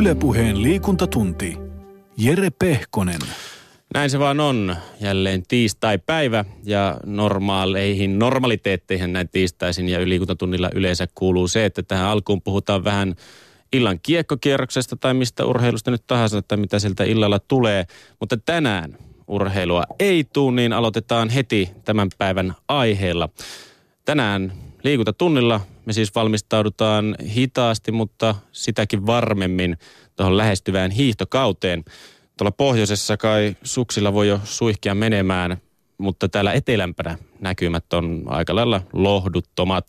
Ylepuheen liikuntatunti. Jere Pehkonen. Näin se vaan on. Jälleen tiistai-päivä ja normaaleihin, normaliteetteihin näin tiistaisin ja liikuntatunnilla yleensä kuuluu se, että tähän alkuun puhutaan vähän illan kiekkokierroksesta tai mistä urheilusta nyt tahansa tai mitä sieltä illalla tulee. Mutta tänään urheilua ei tule, niin aloitetaan heti tämän päivän aiheella. Tänään liikuntatunnilla me siis valmistaudutaan hitaasti, mutta sitäkin varmemmin tuohon lähestyvään hiihtokauteen. Tuolla pohjoisessa kai suksilla voi jo suihkia menemään, mutta täällä etelämpänä näkymät on aika lailla lohduttomat.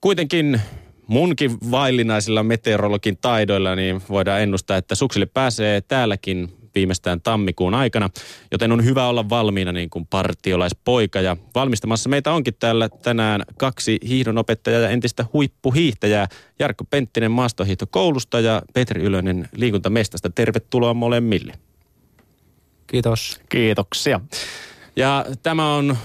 Kuitenkin munkin vaillinaisilla meteorologin taidoilla niin voidaan ennustaa, että suksille pääsee täälläkin viimeistään tammikuun aikana, joten on hyvä olla valmiina niin kuin partiolaispoika. Ja valmistamassa meitä onkin täällä tänään kaksi hiihdonopettajaa ja entistä huippuhiihtäjää. Jarkko Penttinen maastohiihtokoulusta ja Petri Ylönen liikuntamestasta. Tervetuloa molemmille. Kiitos. Kiitoksia. Ja tämä on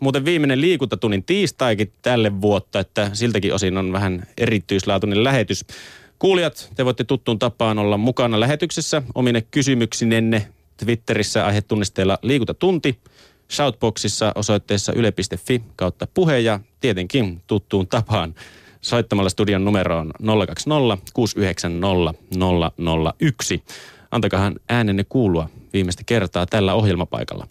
muuten viimeinen liikuntatunnin tiistaikin tälle vuotta, että siltäkin osin on vähän erityislaatuinen lähetys. Kuulijat, te voitte tuttuun tapaan olla mukana lähetyksessä omine kysymyksinenne Twitterissä aihetunnisteella liikuntatunti, Shoutboxissa osoitteessa yle.fi kautta puhe ja tietenkin tuttuun tapaan soittamalla studion numeroon 020 690 001. Antakahan äänenne kuulua viimeistä kertaa tällä ohjelmapaikalla.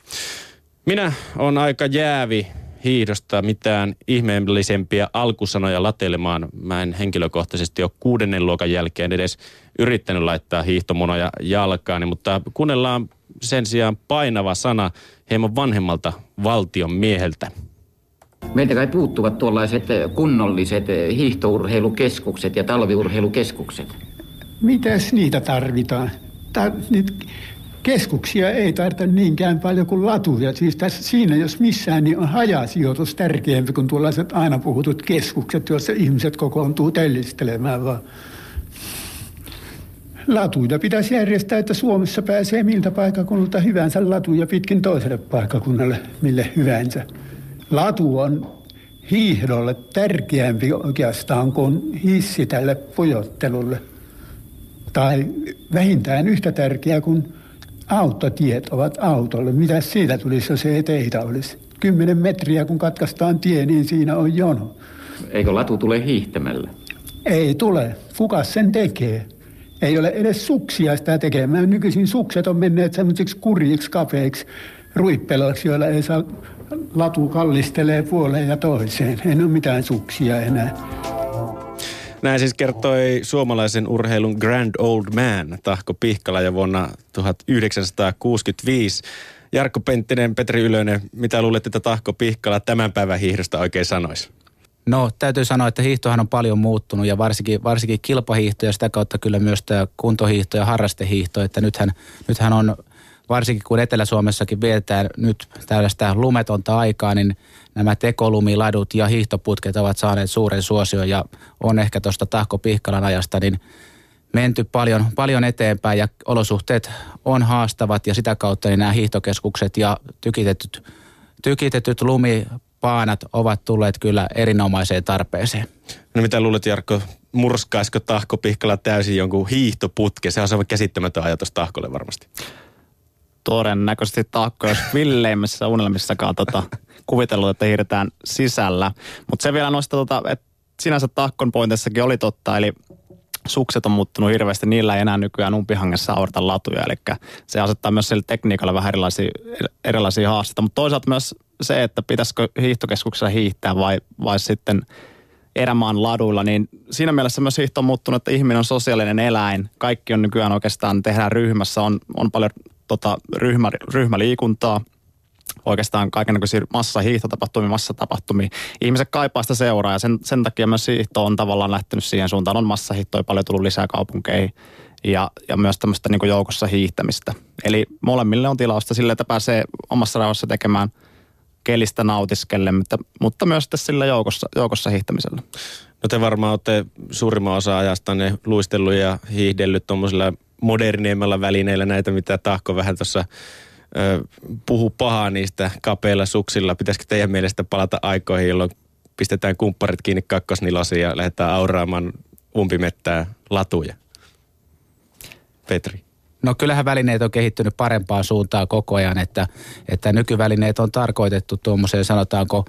Minä on aika jäävi hiihdosta mitään ihmeellisempiä alkusanoja latelemaan. Mä en henkilökohtaisesti ole kuudennen luokan jälkeen edes yrittänyt laittaa hiihtomonoja jalkaani, mutta kuunnellaan sen sijaan painava sana hieman vanhemmalta valtion mieheltä. Meiltä kai puuttuvat tuollaiset kunnolliset hiihtourheilukeskukset ja talviurheilukeskukset. Mitäs niitä tarvitaan? Tar- nyt keskuksia ei tarvita niinkään paljon kuin latuja. Siis tässä, siinä jos missään, niin on hajasijoitus tärkeämpi kuin tuollaiset aina puhutut keskukset, joissa ihmiset kokoontuu tellistelemään vaan. Latuja pitäisi järjestää, että Suomessa pääsee miltä paikakunnalta hyvänsä latuja pitkin toiselle paikakunnalle, mille hyvänsä. Latu on hiihdolle tärkeämpi oikeastaan kuin hissi tälle pujottelulle. Tai vähintään yhtä tärkeä kuin autotiet ovat autolle. Mitä siitä tulisi, jos ei teitä olisi? Kymmenen metriä, kun katkaistaan tie, niin siinä on jono. Eikö latu tule hiihtämällä? Ei tule. Kuka sen tekee? Ei ole edes suksia sitä tekemään. Nykyisin sukset on menneet semmoisiksi kurjiksi, kapeiksi ruippeloiksi, joilla ei saa latu kallistelee puoleen ja toiseen. Ei ole mitään suksia enää. Näin siis kertoi suomalaisen urheilun Grand Old Man Tahko Pihkala jo vuonna 1965. Jarkko Penttinen, Petri Ylönen, mitä luulet, että Tahko Pihkala tämän päivän hiihdosta oikein sanoisi? No täytyy sanoa, että hiihtohan on paljon muuttunut ja varsinkin, varsinkin kilpahiihto ja sitä kautta kyllä myös tämä kuntohiihto ja harrastehiihto. Että nythän, nythän on, varsinkin kun Etelä-Suomessakin vietetään nyt tällaista lumetonta aikaa, niin nämä tekolumiladut ja hiihtoputket ovat saaneet suuren suosion ja on ehkä tuosta Tahko Pihkalan ajasta niin menty paljon, paljon eteenpäin ja olosuhteet on haastavat ja sitä kautta niin nämä hiihtokeskukset ja tykitetyt, tykitetyt lumipaanat ovat tulleet kyllä erinomaiseen tarpeeseen. No mitä luulet Jarkko, murskaisiko Tahko Pihkala täysin jonkun hiihtoputke? Se on se käsittämätön ajatus Tahkolle varmasti. Todennäköisesti Tahko, jos villeimmissä unelmissakaan tota, kuvitellut, että hiihdetään sisällä. Mutta se vielä noista, tota, että sinänsä Tahkon pointissakin oli totta, eli sukset on muuttunut hirveästi, niillä ei enää nykyään umpihangessa aurata latuja, eli se asettaa myös sille tekniikalle vähän erilaisia, erilaisia haasteita, mutta toisaalta myös se, että pitäisikö hiihtokeskuksessa hiihtää vai, vai sitten erämaan laduilla, niin siinä mielessä myös hiihto on muuttunut, että ihminen on sosiaalinen eläin. Kaikki on nykyään oikeastaan, tehdään ryhmässä, on, on paljon tota, ryhmä, ryhmäliikuntaa, oikeastaan kaikenlaisia massahiihtotapahtumia, massatapahtumia. Ihmiset kaipaa sitä seuraa ja sen, sen takia myös hiihto on tavallaan lähtenyt siihen suuntaan. On massahiihtoja paljon tullut lisää kaupunkeihin ja, ja myös tämmöistä niin joukossa hiihtämistä. Eli molemmille on tilausta sille, että pääsee omassa rauhassa tekemään kelistä nautiskelle, mutta, mutta myös sillä joukossa, joukossa hiihtämisellä. No te varmaan olette suurimman osa ajasta ne luistellut ja hiihdellyt tuommoisilla moderniemmalla välineillä näitä, mitä Tahko vähän tuossa puhu pahaa niistä kapeilla suksilla. Pitäisikö teidän mielestä palata aikoihin, jolloin pistetään kumpparit kiinni kakkosnilosiin ja lähdetään auraamaan umpimettää latuja? Petri? No kyllähän välineet on kehittynyt parempaan suuntaan koko ajan, että, että nykyvälineet on tarkoitettu tuommoiseen sanotaanko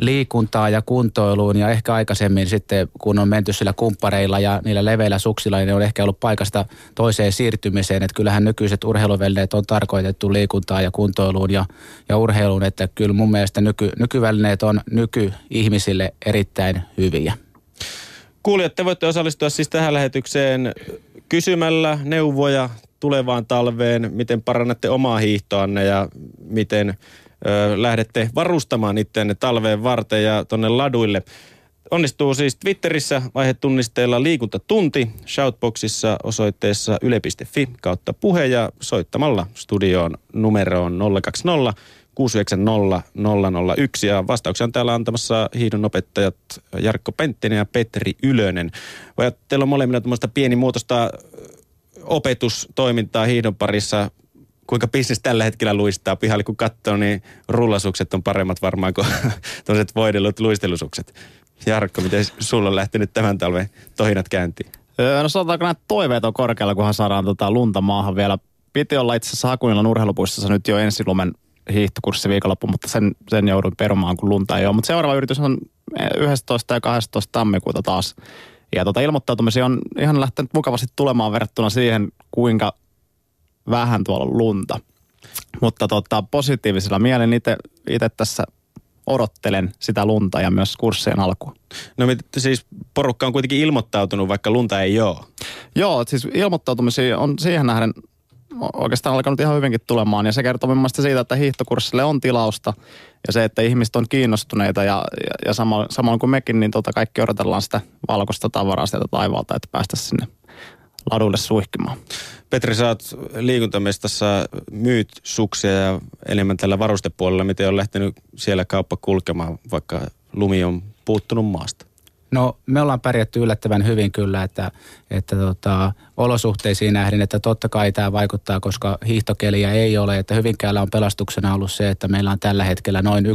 liikuntaa ja kuntoiluun ja ehkä aikaisemmin sitten kun on menty sillä kumppareilla ja niillä leveillä suksilla, niin ne on ehkä ollut paikasta toiseen siirtymiseen. Että kyllähän nykyiset urheiluvälineet on tarkoitettu liikuntaa ja kuntoiluun ja, ja urheiluun, että kyllä mun mielestä nyky, nykyvälineet on nykyihmisille erittäin hyviä. Kuulijat, te voitte osallistua siis tähän lähetykseen kysymällä neuvoja tulevaan talveen, miten parannatte omaa hiihtoanne ja miten ö, lähdette varustamaan itseänne talveen varten ja tonne laduille. Onnistuu siis Twitterissä vaihetunnisteella liikuntatunti, shoutboxissa osoitteessa yle.fi kautta puhe ja soittamalla studioon numeroon 020 690 001 ja vastauksia on täällä antamassa hiidon opettajat Jarkko Penttinen ja Petri Ylönen. Vai teillä on molemmilla tämmöistä pienimuotoista opetustoimintaa hiidon parissa. Kuinka bisnes tällä hetkellä luistaa pihalle, kun katsoo, niin rullasukset on paremmat varmaan kuin tuollaiset voidellut luistelusukset. Jarkko, miten sulla on lähtenyt tämän talven tohinat käyntiin? No sanotaanko näitä toiveet on korkealla, kunhan saadaan tota lunta maahan vielä. Piti olla itse asiassa Hakunilan urheilupuistossa nyt jo ensilumen hiihtokurssi viikonloppu, mutta sen, sen joudun perumaan, kun lunta ei ole. Mutta seuraava yritys on 11. ja 12. tammikuuta taas. Ja tota, ilmoittautumisia on ihan lähtenyt mukavasti tulemaan verrattuna siihen, kuinka vähän tuolla lunta. Mutta tota, positiivisella mielen itse tässä odottelen sitä lunta ja myös kurssien alkua. No siis porukka on kuitenkin ilmoittautunut, vaikka lunta ei ole. Joo, siis ilmoittautumisia on siihen nähden oikeastaan alkanut ihan hyvinkin tulemaan. Ja se kertoo mun siitä, että hiihtokurssille on tilausta. Ja se, että ihmiset on kiinnostuneita ja, ja, ja samoin kuin mekin, niin tota kaikki odotellaan sitä valkoista tavaraa sieltä taivaalta, että päästä sinne ladulle suihkimaan. Petri, sä oot liikuntamestassa myyt suksia ja enemmän tällä varustepuolella. Miten on lähtenyt siellä kauppa kulkemaan, vaikka lumi on puuttunut maasta? No me ollaan pärjätty yllättävän hyvin kyllä, että, että tota, olosuhteisiin nähden, että totta kai tämä vaikuttaa, koska hiihtokeliä ei ole. Että Hyvinkäällä on pelastuksena ollut se, että meillä on tällä hetkellä noin 1,1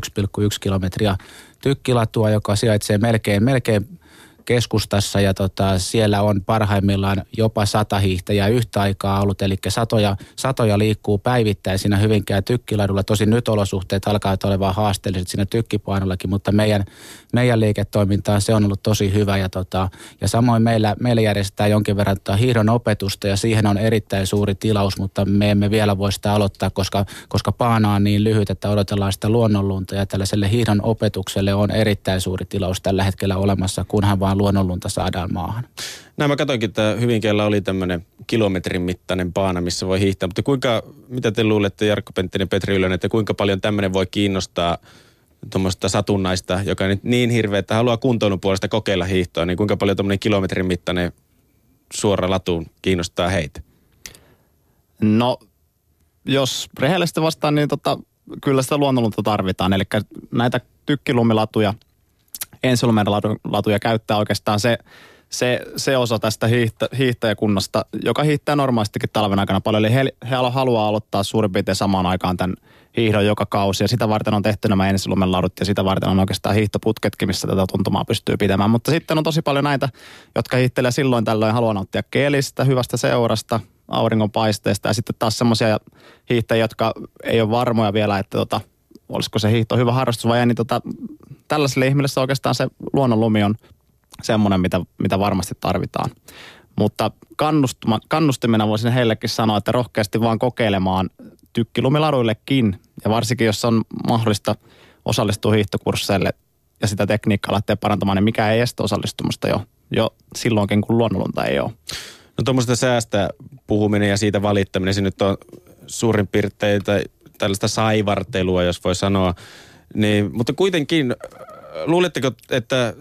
kilometriä tykkilatua, joka sijaitsee melkein, melkein keskustassa ja tota, siellä on parhaimmillaan jopa sata hiihtäjää yhtä aikaa ollut, eli satoja, satoja liikkuu päivittäin siinä Hyvinkään tykkiladulla. Tosin nyt olosuhteet alkaa olemaan haasteelliset siinä tykkipainollakin, mutta meidän, meidän liiketoimintaan se on ollut tosi hyvä ja, tota, ja samoin meillä, meillä järjestetään jonkin verran tota hiihdon opetusta ja siihen on erittäin suuri tilaus, mutta me emme vielä voi sitä aloittaa, koska, koska paana on niin lyhyt, että odotellaan sitä luonnonlunta ja tällaiselle hiihdon opetukselle on erittäin suuri tilaus tällä hetkellä olemassa, kunhan vaan luonnonlunta saadaan maahan. Näin mä katsoinkin, että Hyvinkäällä oli tämmöinen kilometrin mittainen paana, missä voi hiihtää. Mutta kuinka, mitä te luulette Jarkko Penttinen, Petri Ylönen, että kuinka paljon tämmöinen voi kiinnostaa tuommoista satunnaista, joka nyt niin hirveä, että haluaa kuntoilun puolesta kokeilla hiihtoa, niin kuinka paljon tämmöinen kilometrin mittainen suora latuun kiinnostaa heitä? No, jos rehellisesti vastaan, niin tota, kyllä sitä luonnonlunta tarvitaan. Eli näitä tykkilumilatuja – ensilumilatuja käyttää oikeastaan se, se, se osa tästä hiihtä, hiihtäjäkunnasta, joka hiihtää normaalistikin talven aikana paljon. Eli he, he haluaa aloittaa suurin piirtein samaan aikaan tämän hiihdon joka kausi. Ja sitä varten on tehty nämä ensilumenladut ja sitä varten on oikeastaan hiihtoputketkin, missä tätä tuntumaa pystyy pitämään. Mutta sitten on tosi paljon näitä, jotka hiihtelee silloin tällöin haluaa nauttia kelistä, hyvästä seurasta, auringonpaisteesta ja sitten taas semmoisia hiihtäjiä, jotka ei ole varmoja vielä, että tota, olisiko se hiihto hyvä harrastus vai ei, niin tota, tällaiselle ihmiselle oikeastaan se luonnonlumi on semmoinen, mitä, mitä varmasti tarvitaan. Mutta kannustimena voisin heillekin sanoa, että rohkeasti vaan kokeilemaan tykkilumiladuillekin. Ja varsinkin, jos on mahdollista osallistua hiihtokursseille ja sitä tekniikkaa lähteä parantamaan, niin mikä ei estä osallistumista jo, jo silloinkin, kun luonnonlunta ei ole. No tuommoista säästä puhuminen ja siitä valittaminen, se nyt on suurin piirtein tällaista saivartelua, jos voi sanoa. Niin, mutta kuitenkin, luuletteko, että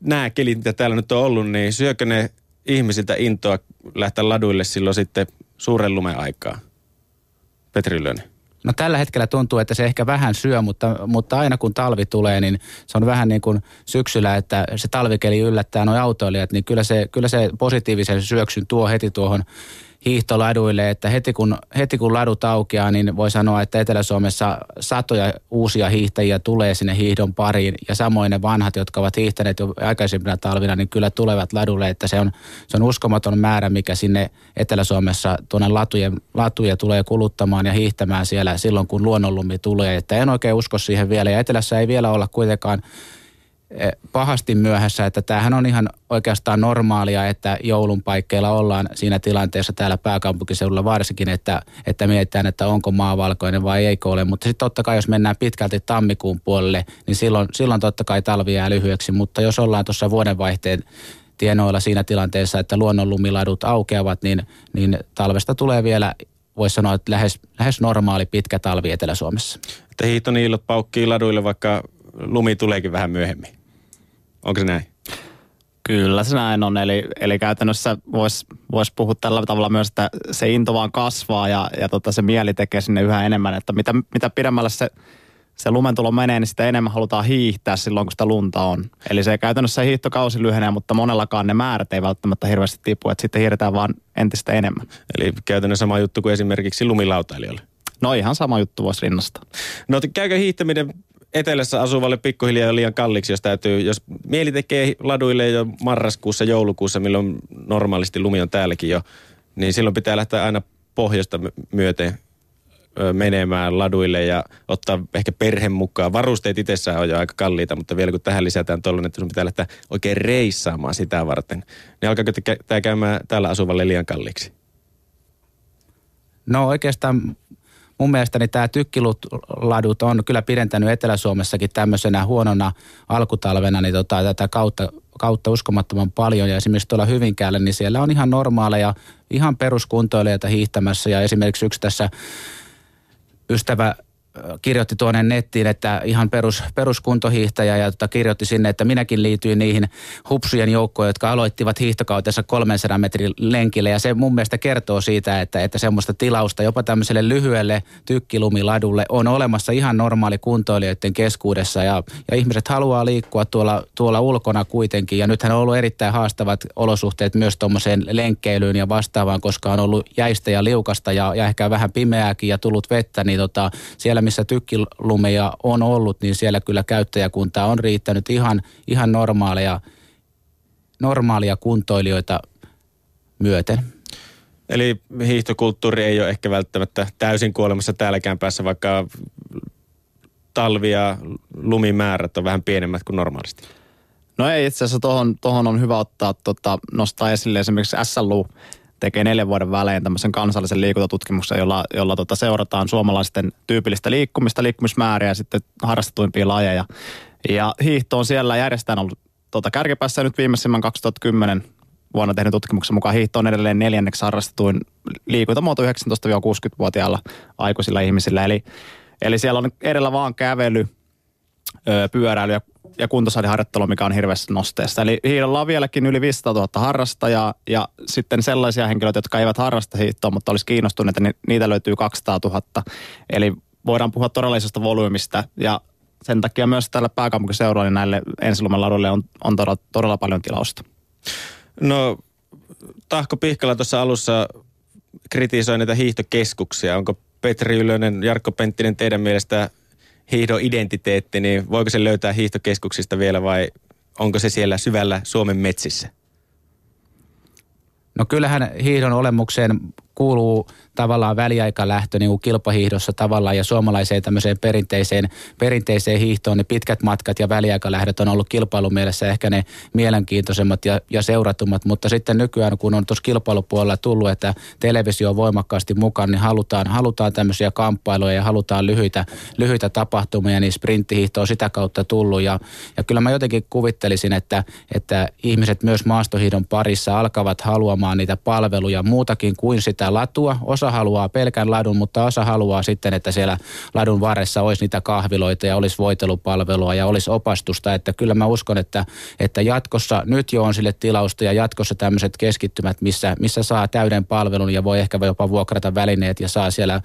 nämä kelit, mitä täällä nyt on ollut, niin syökö ne ihmisiltä intoa lähteä laduille silloin sitten suuren lumen aikaa? Petri Ylönen. No tällä hetkellä tuntuu, että se ehkä vähän syö, mutta, mutta aina kun talvi tulee, niin se on vähän niin kuin syksyllä, että se talvikeli yllättää nuo autoilijat, niin kyllä se, kyllä se positiivisen syöksyn tuo heti tuohon hiihtoladuille, että heti kun, heti kun ladut aukeaa, niin voi sanoa, että Etelä-Suomessa satoja uusia hiihtäjiä tulee sinne hiihdon pariin. Ja samoin ne vanhat, jotka ovat hiihtäneet jo aikaisempina talvina, niin kyllä tulevat ladulle, että se on, se on uskomaton määrä, mikä sinne Etelä-Suomessa tuonne latujen, latuja tulee kuluttamaan ja hiihtämään siellä silloin, kun luonnonlumi tulee, että en oikein usko siihen vielä. Ja Etelässä ei vielä olla kuitenkaan pahasti myöhässä, että tämähän on ihan oikeastaan normaalia, että joulun paikkeilla ollaan siinä tilanteessa täällä pääkaupunkiseudulla varsinkin, että, että mietitään, että onko maa valkoinen vai eikö ole. Mutta sitten totta kai, jos mennään pitkälti tammikuun puolelle, niin silloin, silloin totta kai talvi jää lyhyeksi. Mutta jos ollaan tuossa vuodenvaihteen tienoilla siinä tilanteessa, että luonnonlumiladut aukeavat, niin, niin talvesta tulee vielä voisi sanoa, että lähes, lähes normaali pitkä talvi Etelä-Suomessa. Että hiihtoniilot paukkii laduille, vaikka lumi tuleekin vähän myöhemmin. Onko se näin? Kyllä se näin on, eli, eli käytännössä voisi vois puhua tällä tavalla myös, että se into vaan kasvaa ja, ja tota, se mieli tekee sinne yhä enemmän, että mitä, mitä pidemmälle se, se lumentulo menee, niin sitä enemmän halutaan hiihtää silloin, kun sitä lunta on. Eli se käytännössä hiihtokausi lyhenee, mutta monellakaan ne määrät ei välttämättä hirveästi tipu, että sitten hiihdetään vaan entistä enemmän. Eli käytännössä sama juttu kuin esimerkiksi lumilautailijoille. No ihan sama juttu voisi rinnastaa. No käykö hiihtäminen etelässä asuvalle pikkuhiljaa liian kalliiksi, jos täytyy, jos mieli tekee laduille jo marraskuussa, joulukuussa, milloin normaalisti lumi on täälläkin jo, niin silloin pitää lähteä aina pohjoista myöten menemään laduille ja ottaa ehkä perhe mukaan. Varusteet itsessään on jo aika kalliita, mutta vielä kun tähän lisätään tuollainen, että sun pitää lähteä oikein reissaamaan sitä varten, niin alkaako tämä käymään täällä asuvalle liian kalliiksi? No oikeastaan mun mielestäni tämä tykkiladut on kyllä pidentänyt Etelä-Suomessakin tämmöisenä huonona alkutalvena niin tota, tätä kautta, kautta uskomattoman paljon. Ja esimerkiksi tuolla Hyvinkäällä, niin siellä on ihan normaaleja, ihan peruskuntoilijoita hiihtämässä. Ja esimerkiksi yksi tässä ystävä kirjoitti tuonne nettiin, että ihan perus, peruskuntohiihtäjä ja tota, kirjoitti sinne, että minäkin liityin niihin hupsujen joukkoon, jotka aloittivat hiihtokautensa 300 metrin lenkille. Ja se mun mielestä kertoo siitä, että, että semmoista tilausta jopa tämmöiselle lyhyelle tykkilumiladulle on olemassa ihan normaali kuntoilijoiden keskuudessa. Ja, ja ihmiset haluaa liikkua tuolla, tuolla ulkona kuitenkin. Ja nythän on ollut erittäin haastavat olosuhteet myös tuommoiseen lenkkeilyyn ja vastaavaan, koska on ollut jäistä ja liukasta ja, ja ehkä vähän pimeääkin ja tullut vettä, niin tota, siellä missä tykkilumeja on ollut, niin siellä kyllä käyttäjäkunta on riittänyt ihan, ihan normaaleja, normaalia kuntoilijoita myöten. Eli hiihtokulttuuri ei ole ehkä välttämättä täysin kuolemassa täälläkään päässä, vaikka talvi- ja lumimäärät on vähän pienemmät kuin normaalisti. No ei itse asiassa tohon, tohon on hyvä ottaa, tota, nostaa esille esimerkiksi SLU tekee neljän vuoden välein tämmöisen kansallisen liikuntatutkimuksen, jolla, jolla tota seurataan suomalaisten tyypillistä liikkumista, liikkumismääriä ja sitten harrastetuimpia lajeja. Ja hiihto on siellä järjestään ollut tota kärkipäässä nyt viimeisimmän 2010 vuonna tehnyt tutkimuksen mukaan hiihto on edelleen neljänneksi harrastetuin liikuntamuoto 19-60-vuotiailla aikuisilla ihmisillä. Eli, eli siellä on edellä vaan kävely, pyöräily ja ja kuntosaliharjoittelu, mikä on hirveässä nosteessa. Eli hiidolla on vieläkin yli 500 000 harrastajaa ja sitten sellaisia henkilöitä, jotka eivät harrasta hiihtoa, mutta olisi kiinnostuneita, niin niitä löytyy 200 000. Eli voidaan puhua todellisesta volyymista ja sen takia myös tällä pääkaupunkiseudulla niin näille ensilumaladuille on, on todella, todella paljon tilausta. No Tahko Pihkala tuossa alussa kritisoi niitä hiihtokeskuksia. Onko Petri Ylönen, Jarkko Penttinen teidän mielestä hiihdon identiteetti, niin voiko se löytää hiihtokeskuksista vielä vai onko se siellä syvällä Suomen metsissä? No kyllähän hiihdon olemukseen kuuluu tavallaan väliaikalähtö niin kuin kilpahiihdossa tavallaan ja suomalaiseen tämmöiseen perinteiseen, perinteiseen hiihtoon, ne pitkät matkat ja väliaikalähdöt on ollut kilpailumielessä ehkä ne mielenkiintoisemmat ja, ja seuratummat, mutta sitten nykyään kun on tuossa kilpailupuolella tullut, että televisio on voimakkaasti mukaan, niin halutaan, halutaan tämmöisiä kamppailuja ja halutaan lyhyitä, lyhyitä tapahtumia, niin sprinttihiihto on sitä kautta tullut ja, ja kyllä mä jotenkin kuvittelisin, että, että ihmiset myös maastohiidon parissa alkavat haluamaan niitä palveluja muutakin kuin sitä latua. Osa haluaa pelkän ladun, mutta osa haluaa sitten, että siellä ladun varressa olisi niitä kahviloita ja olisi voitelupalvelua ja olisi opastusta. Että kyllä mä uskon, että, että jatkossa nyt jo on sille tilausta ja jatkossa tämmöiset keskittymät, missä, missä saa täyden palvelun ja voi ehkä jopa vuokrata välineet ja saa siellä,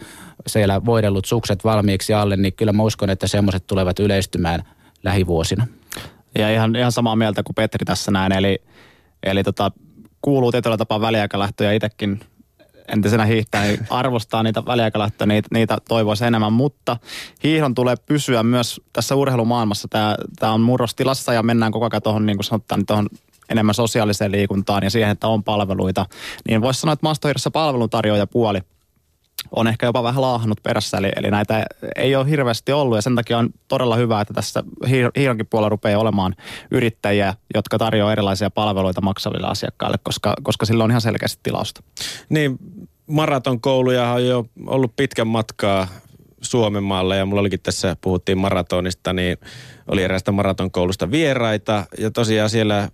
siellä voidellut sukset valmiiksi alle, niin kyllä mä uskon, että semmoiset tulevat yleistymään lähivuosina. Ja ihan, ihan samaa mieltä kuin Petri tässä näin, eli, eli tota, kuuluu tietyllä tapaa väliaikalähtö ja itsekin entisenä hiihtäjä niin arvostaa niitä väliaikalähtöjä, niitä, niitä toivoisi enemmän, mutta hiihdon tulee pysyä myös tässä urheilumaailmassa. Tämä, tämä on murrostilassa ja mennään koko ajan tuohon, niin kuin sanotaan, tuohon enemmän sosiaaliseen liikuntaan ja siihen, että on palveluita. Niin voisi sanoa, että maastohiidossa palveluntarjoaja puoli – on ehkä jopa vähän laahannut perässä, eli, eli näitä ei ole hirveästi ollut ja sen takia on todella hyvä, että tässä hiironkin puolella rupeaa olemaan yrittäjiä, jotka tarjoavat erilaisia palveluita maksaville asiakkaille, koska, koska sillä on ihan selkeästi tilausta. Niin, maratonkouluja on jo ollut pitkän matkaa Suomen maalle ja mulla olikin tässä, puhuttiin maratonista, niin oli eräästä maratonkoulusta vieraita ja tosiaan siellä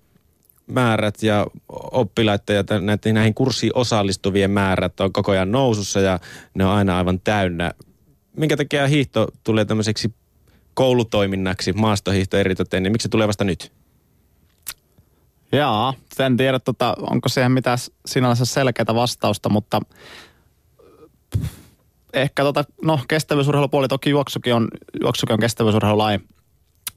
määrät ja oppilaiden ja näiden, näihin kurssiin osallistuvien määrät on koko ajan nousussa ja ne on aina aivan täynnä. Minkä takia hiihto tulee tämmöiseksi koulutoiminnaksi, maastohiihto eritoten, niin miksi se tulee vasta nyt? Jaa, en tiedä, tota, onko siihen mitään sinänsä selkeää vastausta, mutta ehkä tota, no, kestävyysurheilupuoli, toki juoksukin on, juoksukin on kestävyysurheilulain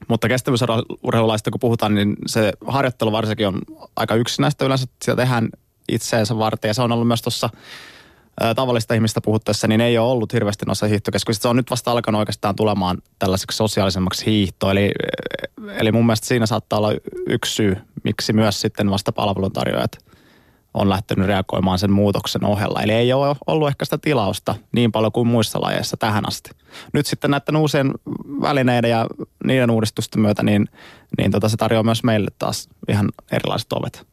mutta kestävyysurheilulaista kun puhutaan, niin se harjoittelu varsinkin on aika yksinäistä yleensä. Sitä tehdään itseensä varten ja se on ollut myös tuossa tavallista ihmistä puhuttaessa, niin ei ole ollut hirveästi noissa hiihtokeskuksissa. Se on nyt vasta alkanut oikeastaan tulemaan tällaiseksi sosiaalisemmaksi hiihto. Eli, eli mun mielestä siinä saattaa olla yksi syy, miksi myös sitten vasta palveluntarjoajat on lähtenyt reagoimaan sen muutoksen ohella. Eli ei ole ollut ehkä sitä tilausta niin paljon kuin muissa lajeissa tähän asti. Nyt sitten näiden uusien välineiden ja niiden uudistusten myötä, niin, niin tota se tarjoaa myös meille taas ihan erilaiset ovet.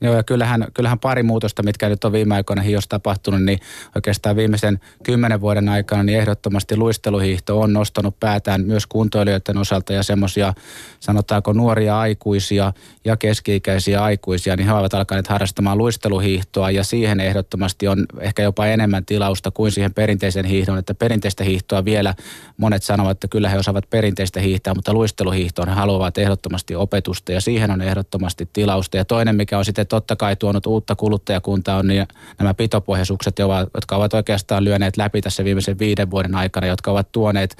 Joo, ja kyllähän, kyllähän pari muutosta, mitkä nyt on viime aikoina hiossa tapahtunut, niin oikeastaan viimeisen kymmenen vuoden aikana niin ehdottomasti luisteluhiihto on nostanut päätään myös kuntoilijoiden osalta ja semmoisia, sanotaanko nuoria aikuisia ja keski-ikäisiä aikuisia, niin he ovat alkaneet harrastamaan luisteluhiihtoa ja siihen ehdottomasti on ehkä jopa enemmän tilausta kuin siihen perinteisen hiihdon, että perinteistä hiihtoa vielä monet sanovat, että kyllä he osaavat perinteistä hiihtää, mutta luisteluhiihtoon he haluavat ehdottomasti opetusta ja siihen on ehdottomasti tilausta. Ja toinen, mikä on sitten totta kai tuonut uutta kuluttajakuntaa on niin nämä pitopohjaisukset, jotka ovat oikeastaan lyöneet läpi tässä viimeisen viiden vuoden aikana, jotka ovat tuoneet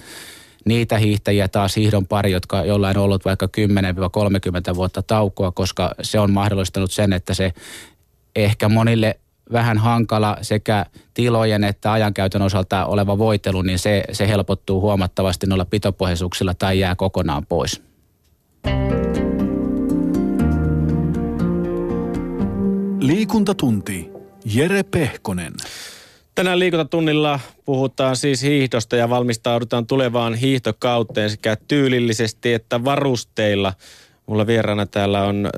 niitä hiihtäjiä taas hiihdon pari, jotka jollain on ollut vaikka 10-30 vuotta taukoa, koska se on mahdollistanut sen, että se ehkä monille vähän hankala sekä tilojen että ajankäytön osalta oleva voitelu, niin se, se helpottuu huomattavasti noilla pitopohjaisuuksilla tai jää kokonaan pois. Liikuntatunti. Jere Pehkonen. Tänään liikuntatunnilla puhutaan siis hiihdosta ja valmistaudutaan tulevaan hiihtokauteen sekä tyylillisesti että varusteilla. Mulla vieraana täällä on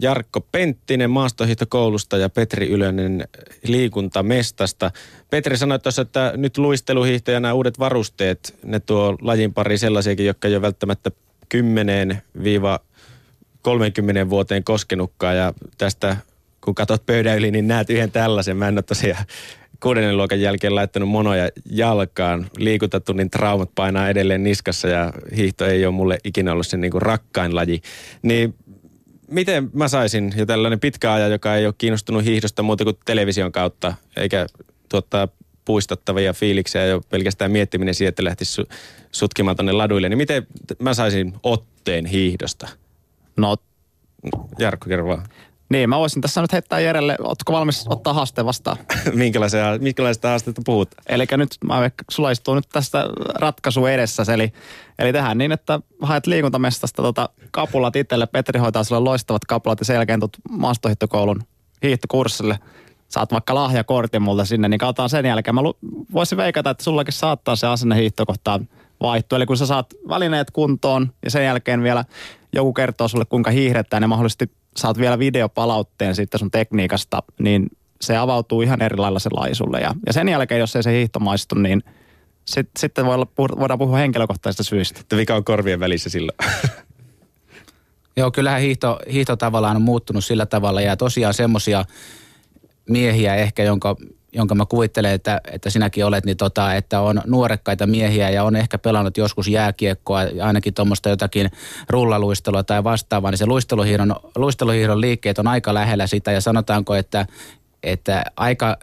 Jarkko Penttinen maastohiihtokoulusta ja Petri Ylönen liikuntamestasta. Petri sanoi tuossa, että nyt luisteluhiihto ja nämä uudet varusteet, ne tuo lajin pari sellaisiakin, jotka ei ole välttämättä 10-30 vuoteen koskenutkaan ja tästä kun katsot pöydän yli, niin näet yhden tällaisen. Mä en ole tosiaan kuudennen luokan jälkeen laittanut monoja jalkaan. Liikuntatunnin traumat painaa edelleen niskassa ja hiihto ei ole mulle ikinä ollut se niin kuin rakkain laji. Niin miten mä saisin jo tällainen pitkä aja, joka ei ole kiinnostunut hiihdosta muuta kuin television kautta, eikä tuottaa puistottavia fiiliksiä jo pelkästään miettiminen siitä, että lähtisi sutkimaan tuonne laduille, niin miten mä saisin otteen hiihdosta? No Jarkko, kerro vaan. Niin, mä voisin tässä nyt heittää Jerelle, ootko valmis ottaa haasteen vastaan? Minkälaisia, minkälaista haasteesta puhut? Eli nyt mä sulla istuu nyt tästä ratkaisu edessä, eli, eli tehdään niin, että haet liikuntamestasta tota kapulat itselle, Petri hoitaa sulle loistavat kapulat ja sen jälkeen tulet maastohiihtokoulun hiihtokurssille. Saat vaikka lahjakortin multa sinne, niin katsotaan sen jälkeen. Mä voisin veikata, että sullakin saattaa se asenne hiihtokohtaan vaihtua. Eli kun sä saat välineet kuntoon ja sen jälkeen vielä joku kertoo sulle kuinka hiihdetään ja mahdollisesti saat vielä videopalautteen sitten sun tekniikasta, niin se avautuu ihan eri lailla se laisulle. Ja, ja sen jälkeen, jos ei se hiihto maistu, niin sit, sitten voi olla, voidaan puhua henkilökohtaisista syistä. Että mikä on korvien välissä silloin? Joo, kyllähän hiihto, hiihto tavallaan on muuttunut sillä tavalla ja tosiaan semmoisia miehiä ehkä, jonka jonka mä kuvittelen, että, että sinäkin olet, niin tota, että on nuorekkaita miehiä ja on ehkä pelannut joskus jääkiekkoa, ainakin tuommoista jotakin rullaluistelua tai vastaavaa, niin se luisteluhiiron, luisteluhiiron liikkeet on aika lähellä sitä. Ja sanotaanko, että, että aika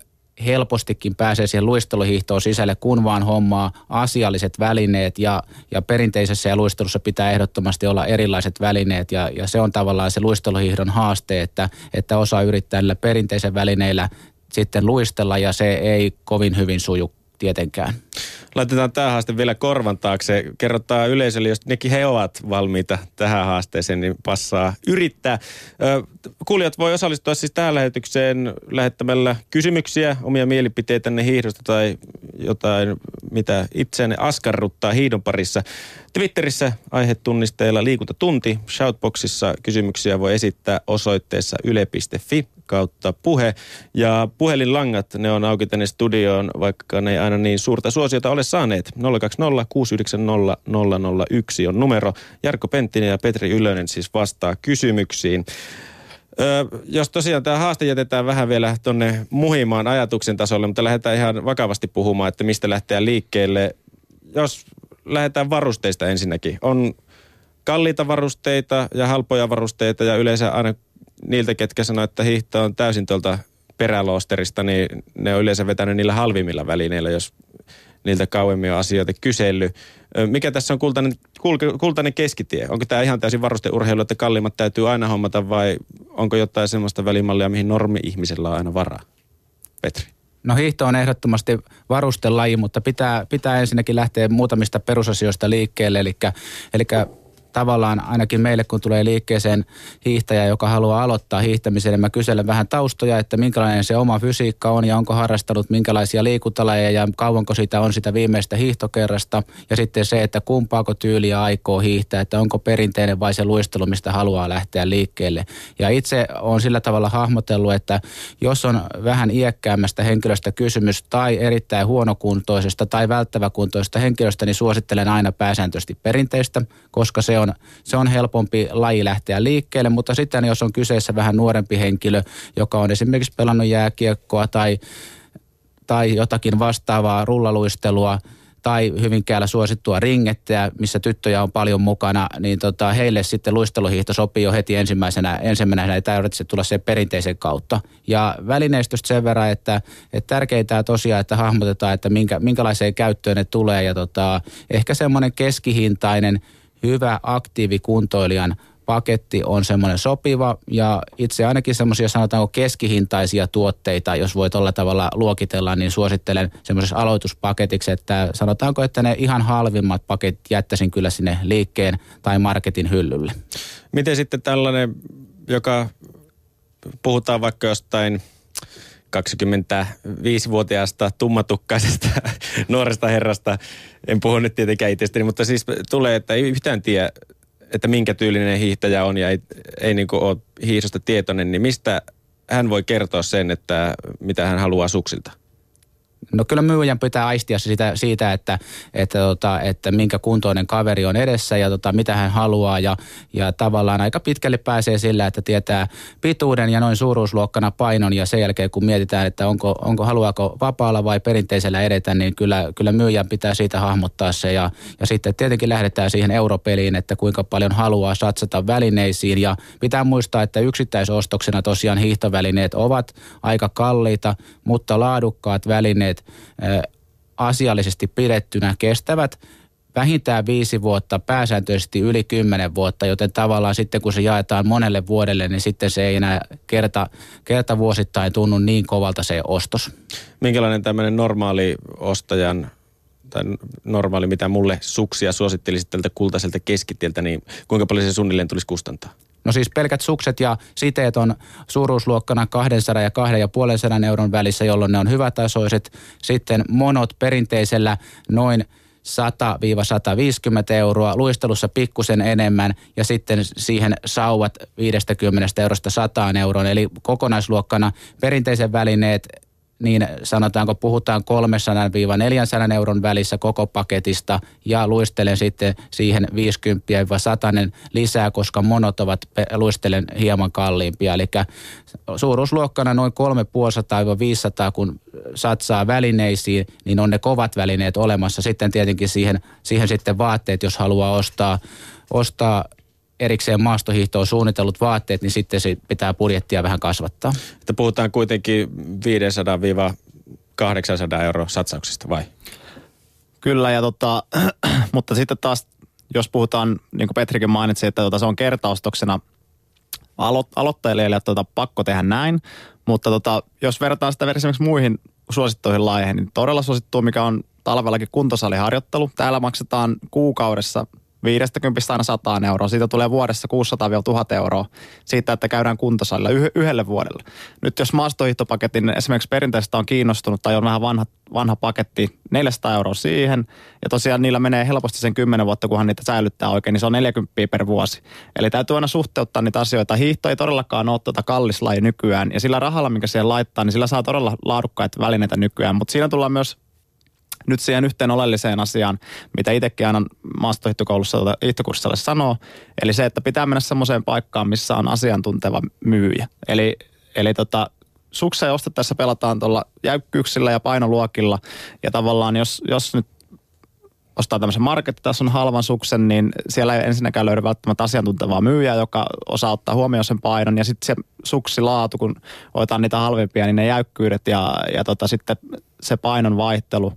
helpostikin pääsee siihen luisteluhiihtoon sisälle, kun vaan hommaa asialliset välineet ja, ja perinteisessä ja luistelussa pitää ehdottomasti olla erilaiset välineet. Ja, ja se on tavallaan se luisteluhiihdon haaste, että, että osa yrittää perinteisen välineillä sitten luistella ja se ei kovin hyvin suju tietenkään. Laitetaan tämä haaste vielä korvan taakse. Kerrotaan yleisölle, jos nekin he ovat valmiita tähän haasteeseen, niin passaa yrittää. Kuulijat voi osallistua siis tähän lähetykseen lähettämällä kysymyksiä, omia mielipiteitänne hiihdosta tai jotain, mitä itseänne askarruttaa hiidon parissa. Twitterissä aihetunnisteilla liikuntatunti. Shoutboxissa kysymyksiä voi esittää osoitteessa yle.fi kautta puhe. Ja puhelinlangat, ne on auki tänne studioon, vaikka ne ei aina niin suurta suosiota ole saaneet. 020 690 001 on numero. Jarkko Penttinen ja Petri Ylönen siis vastaa kysymyksiin. Ö, jos tosiaan tämä haaste jätetään vähän vielä tuonne muhimaan ajatuksen tasolle, mutta lähdetään ihan vakavasti puhumaan, että mistä lähteä liikkeelle. Jos lähdetään varusteista ensinnäkin. On kalliita varusteita ja halpoja varusteita ja yleensä aina niiltä, ketkä sanoo, että hiihto on täysin tuolta peräloosterista, niin ne on yleensä vetänyt niillä halvimmilla välineillä, jos niiltä kauemmin on asioita kysellyt. Mikä tässä on kultainen, kultainen keskitie? Onko tämä ihan täysin varusteurheilu, että kalliimmat täytyy aina hommata vai onko jotain semmoista välimallia, mihin normi-ihmisellä on aina varaa? Petri. No hiihto on ehdottomasti varustelaji, mutta pitää, pitää ensinnäkin lähteä muutamista perusasioista liikkeelle. Eli, eli tavallaan ainakin meille, kun tulee liikkeeseen hiihtäjä, joka haluaa aloittaa hiihtämisen, niin mä kyselen vähän taustoja, että minkälainen se oma fysiikka on ja onko harrastanut minkälaisia liikuntalajeja ja kauanko sitä on sitä viimeistä hiihtokerrasta. Ja sitten se, että kumpaako tyyliä aikoo hiihtää, että onko perinteinen vai se luistelu, mistä haluaa lähteä liikkeelle. Ja itse on sillä tavalla hahmotellut, että jos on vähän iäkkäämmästä henkilöstä kysymys tai erittäin huonokuntoisesta tai välttäväkuntoisesta henkilöstä, niin suosittelen aina pääsääntöisesti perinteistä, koska se on on, se on helpompi laji lähteä liikkeelle, mutta sitten jos on kyseessä vähän nuorempi henkilö, joka on esimerkiksi pelannut jääkiekkoa tai, tai jotakin vastaavaa rullaluistelua, tai Hyvinkäällä suosittua ringettä, missä tyttöjä on paljon mukana, niin tota, heille sitten luisteluhiihto sopii jo heti ensimmäisenä, ensimmäisenä ei tarvitse tulla sen perinteisen kautta. Ja välineistöstä sen verran, että, että tärkeintä tosiaan, että hahmotetaan, että minkä, minkälaiseen käyttöön ne tulee, ja tota, ehkä semmoinen keskihintainen hyvä aktiivikuntoilijan paketti on semmoinen sopiva ja itse ainakin semmoisia sanotaanko keskihintaisia tuotteita, jos voi tuolla tavalla luokitella, niin suosittelen semmoisessa aloituspaketiksi, että sanotaanko, että ne ihan halvimmat paketit jättäisin kyllä sinne liikkeen tai marketin hyllylle. Miten sitten tällainen, joka puhutaan vaikka jostain 25-vuotiaasta tummatukkaisesta nuoresta herrasta, en puhu nyt tietenkään itsestäni, mutta siis tulee, että ei yhtään tiedä, että minkä tyylinen hiihtäjä on ja ei, ei niin ole hiihdosta tietoinen, niin mistä hän voi kertoa sen, että mitä hän haluaa suksilta? No kyllä myyjän pitää aistia siitä, siitä että, että, tota, että minkä kuntoinen kaveri on edessä ja tota, mitä hän haluaa. Ja, ja tavallaan aika pitkälle pääsee sillä, että tietää pituuden ja noin suuruusluokkana painon. Ja sen jälkeen kun mietitään, että onko, onko haluaako vapaalla vai perinteisellä edetä, niin kyllä, kyllä myyjän pitää siitä hahmottaa se. Ja, ja sitten tietenkin lähdetään siihen europeliin, että kuinka paljon haluaa satsata välineisiin. Ja pitää muistaa, että yksittäisostoksena tosiaan hiihtovälineet ovat aika kalliita, mutta laadukkaat välineet asiallisesti pidettynä kestävät vähintään viisi vuotta, pääsääntöisesti yli kymmenen vuotta, joten tavallaan sitten kun se jaetaan monelle vuodelle, niin sitten se ei enää kerta, kerta vuosittain tunnu niin kovalta se ostos. Minkälainen tämmöinen normaali ostajan tai normaali, mitä mulle suksia suosittelisit tältä kultaiselta keskitieltä, niin kuinka paljon se suunnilleen tulisi kustantaa? No siis pelkät sukset ja siteet on suuruusluokkana 200 ja 250 euron välissä, jolloin ne on hyvätasoiset. Sitten monot perinteisellä noin 100-150 euroa, luistelussa pikkusen enemmän ja sitten siihen sauvat 50 eurosta 100 euroon. Eli kokonaisluokkana perinteisen välineet niin sanotaanko puhutaan 300-400 euron välissä koko paketista ja luistelen sitten siihen 50-100 lisää, koska monot ovat luistelen hieman kalliimpia. Eli suuruusluokkana noin 350-500, kun satsaa välineisiin, niin on ne kovat välineet olemassa. Sitten tietenkin siihen, siihen sitten vaatteet, jos haluaa ostaa, ostaa erikseen maastohiihtoon suunnitellut vaatteet, niin sitten se pitää budjettia vähän kasvattaa. Että puhutaan kuitenkin 500-800 euro satsauksista vai? Kyllä, ja tota, mutta sitten taas, jos puhutaan, niin kuin Petrikin mainitsi, että tota, se on kertaustoksena alo- aloittelijoille tota, pakko tehdä näin. Mutta tota, jos verrataan sitä esimerkiksi muihin suosittuihin lajeihin, niin todella suosittu, mikä on talvellakin kuntosaliharjoittelu. Täällä maksetaan kuukaudessa 50 aina 100 euroa. Siitä tulee vuodessa 600-1000 euroa siitä, että käydään kuntosalilla yh- yhdelle vuodelle. Nyt jos maastohiihtopaketin esimerkiksi perinteistä on kiinnostunut tai on vähän vanha, vanha paketti, 400 euroa siihen. Ja tosiaan niillä menee helposti sen 10 vuotta, kunhan niitä säilyttää oikein, niin se on 40 per vuosi. Eli täytyy aina suhteuttaa niitä asioita. Hiihto ei todellakaan ole tuota kallis laji nykyään. Ja sillä rahalla, mikä siihen laittaa, niin sillä saa todella laadukkaita välineitä nykyään. Mutta siinä tullaan myös nyt siihen yhteen oleelliseen asiaan, mitä itsekin aina maastohiihtokoulussa tai hiihtokurssilla sanoo, eli se, että pitää mennä semmoiseen paikkaan, missä on asiantunteva myyjä. Eli, eli tota, sukseja ostettaessa pelataan tuolla jäykkyyksillä ja painoluokilla, ja tavallaan jos, jos nyt ostaa tämmöisen markettitason halvan suksen, niin siellä ei ensinnäkään löydy välttämättä asiantuntevaa myyjää, joka osaa ottaa huomioon sen painon. Ja sitten se suksilaatu, kun otetaan niitä halvempia, niin ne jäykkyydet ja, ja tota, sitten se painon vaihtelu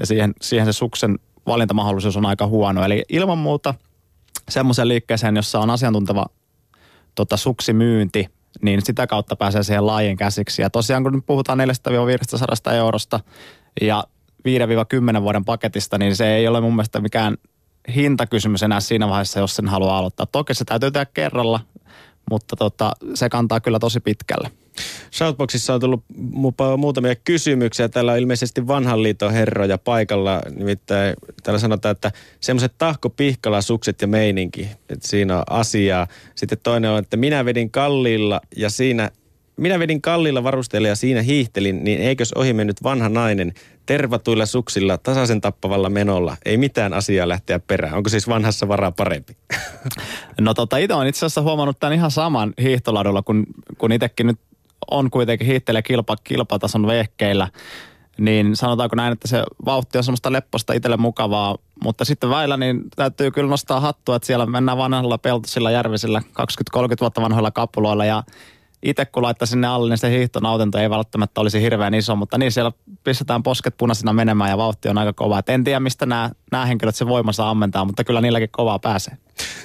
ja siihen, siihen se suksen valintamahdollisuus on aika huono. Eli ilman muuta semmoisen liikkeeseen, jossa on asiantunteva tota, suksimyynti, niin sitä kautta pääsee siihen lajien käsiksi. Ja tosiaan kun nyt puhutaan 400-500 eurosta ja 5-10 vuoden paketista, niin se ei ole mun mielestä mikään hintakysymys enää siinä vaiheessa, jos sen haluaa aloittaa. Toki se täytyy tehdä kerralla, mutta tota, se kantaa kyllä tosi pitkälle. Shoutboxissa on tullut muutamia kysymyksiä. Täällä on ilmeisesti vanhan liiton herroja paikalla. Nimittäin täällä sanotaan, että semmoiset tahko pihkala sukset ja meininki, että siinä on asiaa. Sitten toinen on, että minä vedin kalliilla ja siinä minä vedin kalliilla varusteella ja siinä hiihtelin, niin eikös ohi mennyt vanha nainen tervatuilla suksilla tasaisen tappavalla menolla? Ei mitään asiaa lähteä perään. Onko siis vanhassa varaa parempi? No tota, itse olen itse asiassa huomannut tämän ihan saman hiihtoladulla, kun, kun itsekin nyt on kuitenkin hiihtelee kilpa, kilpatason vehkeillä, niin sanotaanko näin, että se vauhti on semmoista lepposta itselle mukavaa, mutta sitten väillä niin täytyy kyllä nostaa hattua, että siellä mennään vanhalla peltosilla järvisillä 20-30 vuotta vanhoilla kapuloilla ja itse kun laittaisin sinne alle, niin se hiihtonautento ei välttämättä olisi hirveän iso, mutta niin siellä pistetään posket punaisina menemään ja vauhti on aika kova. Et en tiedä, mistä nämä, nämä henkilöt se voimansa ammentaa, mutta kyllä niilläkin kovaa pääsee.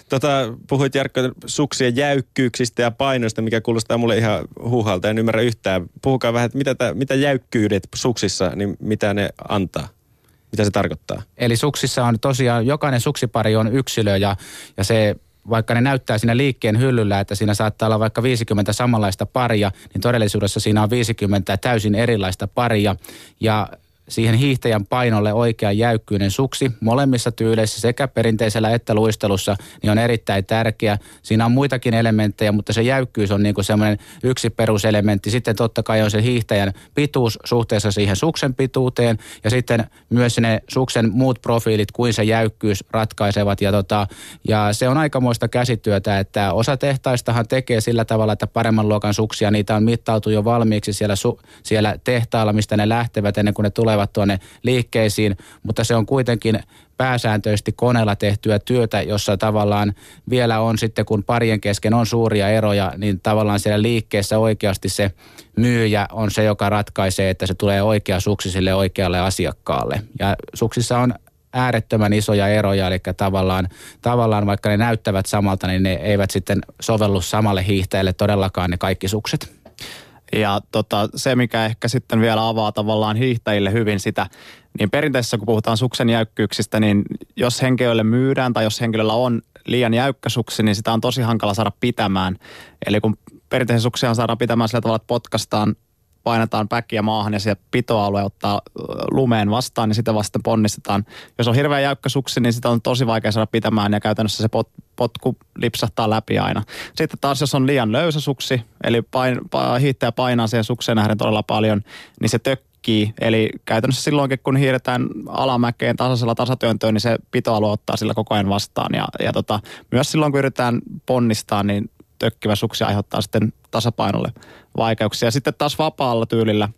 Tota, puhuit Jarkko suksien jäykkyyksistä ja painoista, mikä kuulostaa mulle ihan huuhalta. En ymmärrä yhtään. Puhukaa vähän, että mitä, mitä jäykkyydet suksissa, niin mitä ne antaa? Mitä se tarkoittaa? Eli suksissa on tosiaan, jokainen suksipari on yksilö ja, ja se vaikka ne näyttää siinä liikkeen hyllyllä, että siinä saattaa olla vaikka 50 samanlaista paria, niin todellisuudessa siinä on 50 täysin erilaista paria. Ja siihen hiihtäjän painolle oikea jäykkyinen suksi molemmissa tyyleissä sekä perinteisellä että luistelussa niin on erittäin tärkeä. Siinä on muitakin elementtejä, mutta se jäykkyys on niin semmoinen yksi peruselementti. Sitten totta kai on se hiihtäjän pituus suhteessa siihen suksen pituuteen ja sitten myös ne suksen muut profiilit kuin se jäykkyys ratkaisevat. Ja, tota, ja se on aikamoista käsityötä, että osa tehtaistahan tekee sillä tavalla, että paremman luokan suksia, niitä on mittautu jo valmiiksi siellä, su, siellä tehtaalla, mistä ne lähtevät ennen kuin ne tulee tulevat tuonne liikkeisiin, mutta se on kuitenkin pääsääntöisesti koneella tehtyä työtä, jossa tavallaan vielä on sitten, kun parien kesken on suuria eroja, niin tavallaan siellä liikkeessä oikeasti se myyjä on se, joka ratkaisee, että se tulee oikea suksi sille oikealle asiakkaalle. Ja suksissa on äärettömän isoja eroja, eli tavallaan, tavallaan vaikka ne näyttävät samalta, niin ne eivät sitten sovellu samalle hiihtäjälle todellakaan ne kaikki sukset. Ja tota, se, mikä ehkä sitten vielä avaa tavallaan hiihtäjille hyvin sitä, niin perinteisessä kun puhutaan suksen jäykkyyksistä, niin jos henkilölle myydään tai jos henkilöllä on liian jäykkä suksi, niin sitä on tosi hankala saada pitämään. Eli kun perinteisen suksia saadaan pitämään sillä tavalla, että potkastaan painetaan päkkiä maahan ja se pitoalue ottaa lumeen vastaan, niin sitä vasta ponnistetaan. Jos on hirveän jäykkä suksi, niin sitä on tosi vaikea saada pitämään ja käytännössä se pot, potku lipsahtaa läpi aina. Sitten taas jos on liian löysä suksi, eli pain, pa, hiittäjä painaa siihen sukseen nähden todella paljon, niin se tökkii. Eli käytännössä silloinkin, kun hiiretään alamäkeen tasaisella tasatyöntöön, niin se pitoalue ottaa sillä koko ajan vastaan. Ja, ja tota, myös silloin, kun yritetään ponnistaa, niin tökkivä suksi aiheuttaa sitten tasapainolle vaikeuksia. Sitten taas vapaalla tyylillä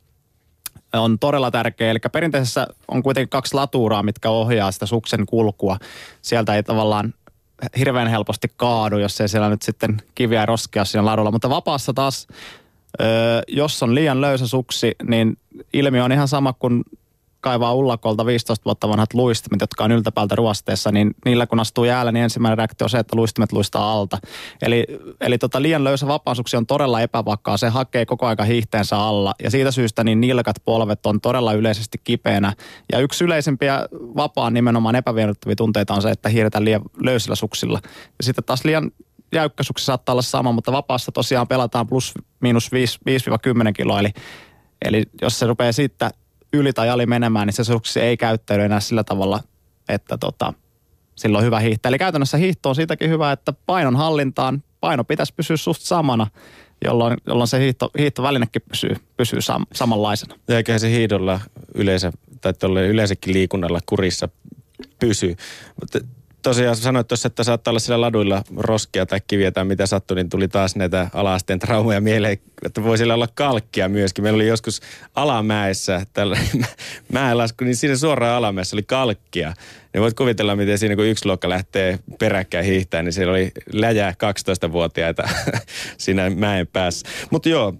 on todella tärkeä. Eli perinteisessä on kuitenkin kaksi latuuraa, mitkä ohjaa sitä suksen kulkua. Sieltä ei tavallaan hirveän helposti kaadu, jos ei siellä nyt sitten kiviä roskea siinä ladulla. Mutta vapaassa taas, jos on liian löysä suksi, niin ilmiö on ihan sama kuin kaivaa ullakolta 15 vuotta vanhat luistimet, jotka on yltäpäältä ruosteessa, niin niillä kun astuu jäällä, niin ensimmäinen reaktio on se, että luistimet luistaa alta. Eli, eli tota liian löysä vapaasuksi on todella epävakkaa. Se hakee koko aika hiihteensä alla ja siitä syystä niin nilkat polvet on todella yleisesti kipeänä. Ja yksi yleisimpiä vapaan nimenomaan epäviennyttäviä tunteita on se, että hiiretään liian löysillä suksilla. Ja sitten taas liian jäykkäsuksi saattaa olla sama, mutta vapaassa tosiaan pelataan plus miinus 5-10 kiloa. Eli, eli jos se rupeaa siitä yli tai ali menemään, niin se suksi ei käyttäydy enää sillä tavalla, että tota, silloin on hyvä hiihtää. Eli käytännössä hiihto on siitäkin hyvä, että painon hallintaan, paino pitäisi pysyä suht samana, jolloin, jolloin se hiihto, hiihtovälinekin pysyy, pysyy sam, samanlaisena. Eiköhän se hiidolla yleensä, tai yleensäkin liikunnalla kurissa pysyy. Mutta tosiaan sanoit tuossa, että saattaa olla siellä laduilla roskia tai kiviä tai mitä sattui, niin tuli taas näitä alasteen traumoja mieleen, että voi siellä olla kalkkia myöskin. Meillä oli joskus alamäessä, tällä mäenlasku, niin siinä suoraan alamäessä oli kalkkia. Ja voit kuvitella, miten siinä kun yksi luokka lähtee peräkkäin hiihtämään, niin siellä oli läjää 12-vuotiaita siinä mäen päässä. Mutta joo,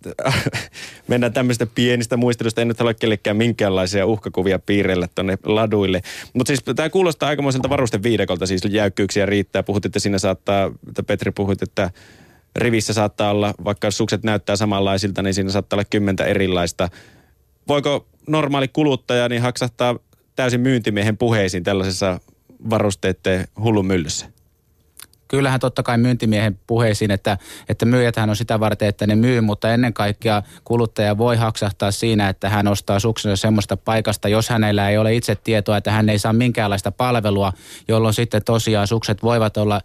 mennään tämmöistä pienistä muistelusta. En nyt halua kellekään minkäänlaisia uhkakuvia piirrellä tuonne laduille. Mutta siis tämä kuulostaa aikamoiselta varusteviidakolta, siis jäykkyyksiä riittää. Puhut, että siinä saattaa, että Petri puhuit, että rivissä saattaa olla, vaikka sukset näyttää samanlaisilta, niin siinä saattaa olla kymmentä erilaista. Voiko normaali kuluttaja niin haksahtaa täysin myyntimiehen puheisiin tällaisessa varusteiden hullun myllyssä? Kyllähän totta kai myyntimiehen puheisiin, että, että myyjäthän on sitä varten, että ne myy, mutta ennen kaikkea kuluttaja voi haksahtaa siinä, että hän ostaa suksensa semmoista paikasta, jos hänellä ei ole itse tietoa, että hän ei saa minkäänlaista palvelua, jolloin sitten tosiaan sukset voivat olla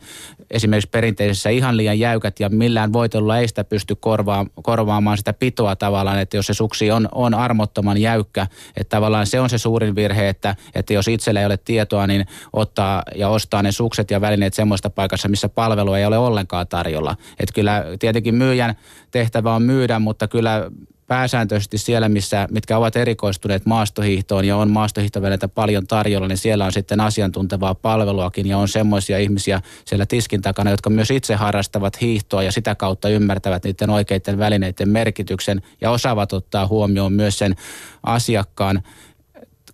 esimerkiksi perinteisessä ihan liian jäykät ja millään voitelulla ei sitä pysty korvaa, korvaamaan sitä pitoa tavallaan, että jos se suksi on, on armottoman jäykkä, että tavallaan se on se suurin virhe, että, että jos itsellä ei ole tietoa, niin ottaa ja ostaa ne sukset ja välineet semmoista paikassa, missä palvelua ei ole ollenkaan tarjolla. Että kyllä tietenkin myyjän tehtävä on myydä, mutta kyllä pääsääntöisesti siellä, missä, mitkä ovat erikoistuneet maastohiihtoon ja on maastohiihtovälineitä paljon tarjolla, niin siellä on sitten asiantuntevaa palveluakin ja on semmoisia ihmisiä siellä tiskin takana, jotka myös itse harrastavat hiihtoa ja sitä kautta ymmärtävät niiden oikeiden välineiden merkityksen ja osaavat ottaa huomioon myös sen asiakkaan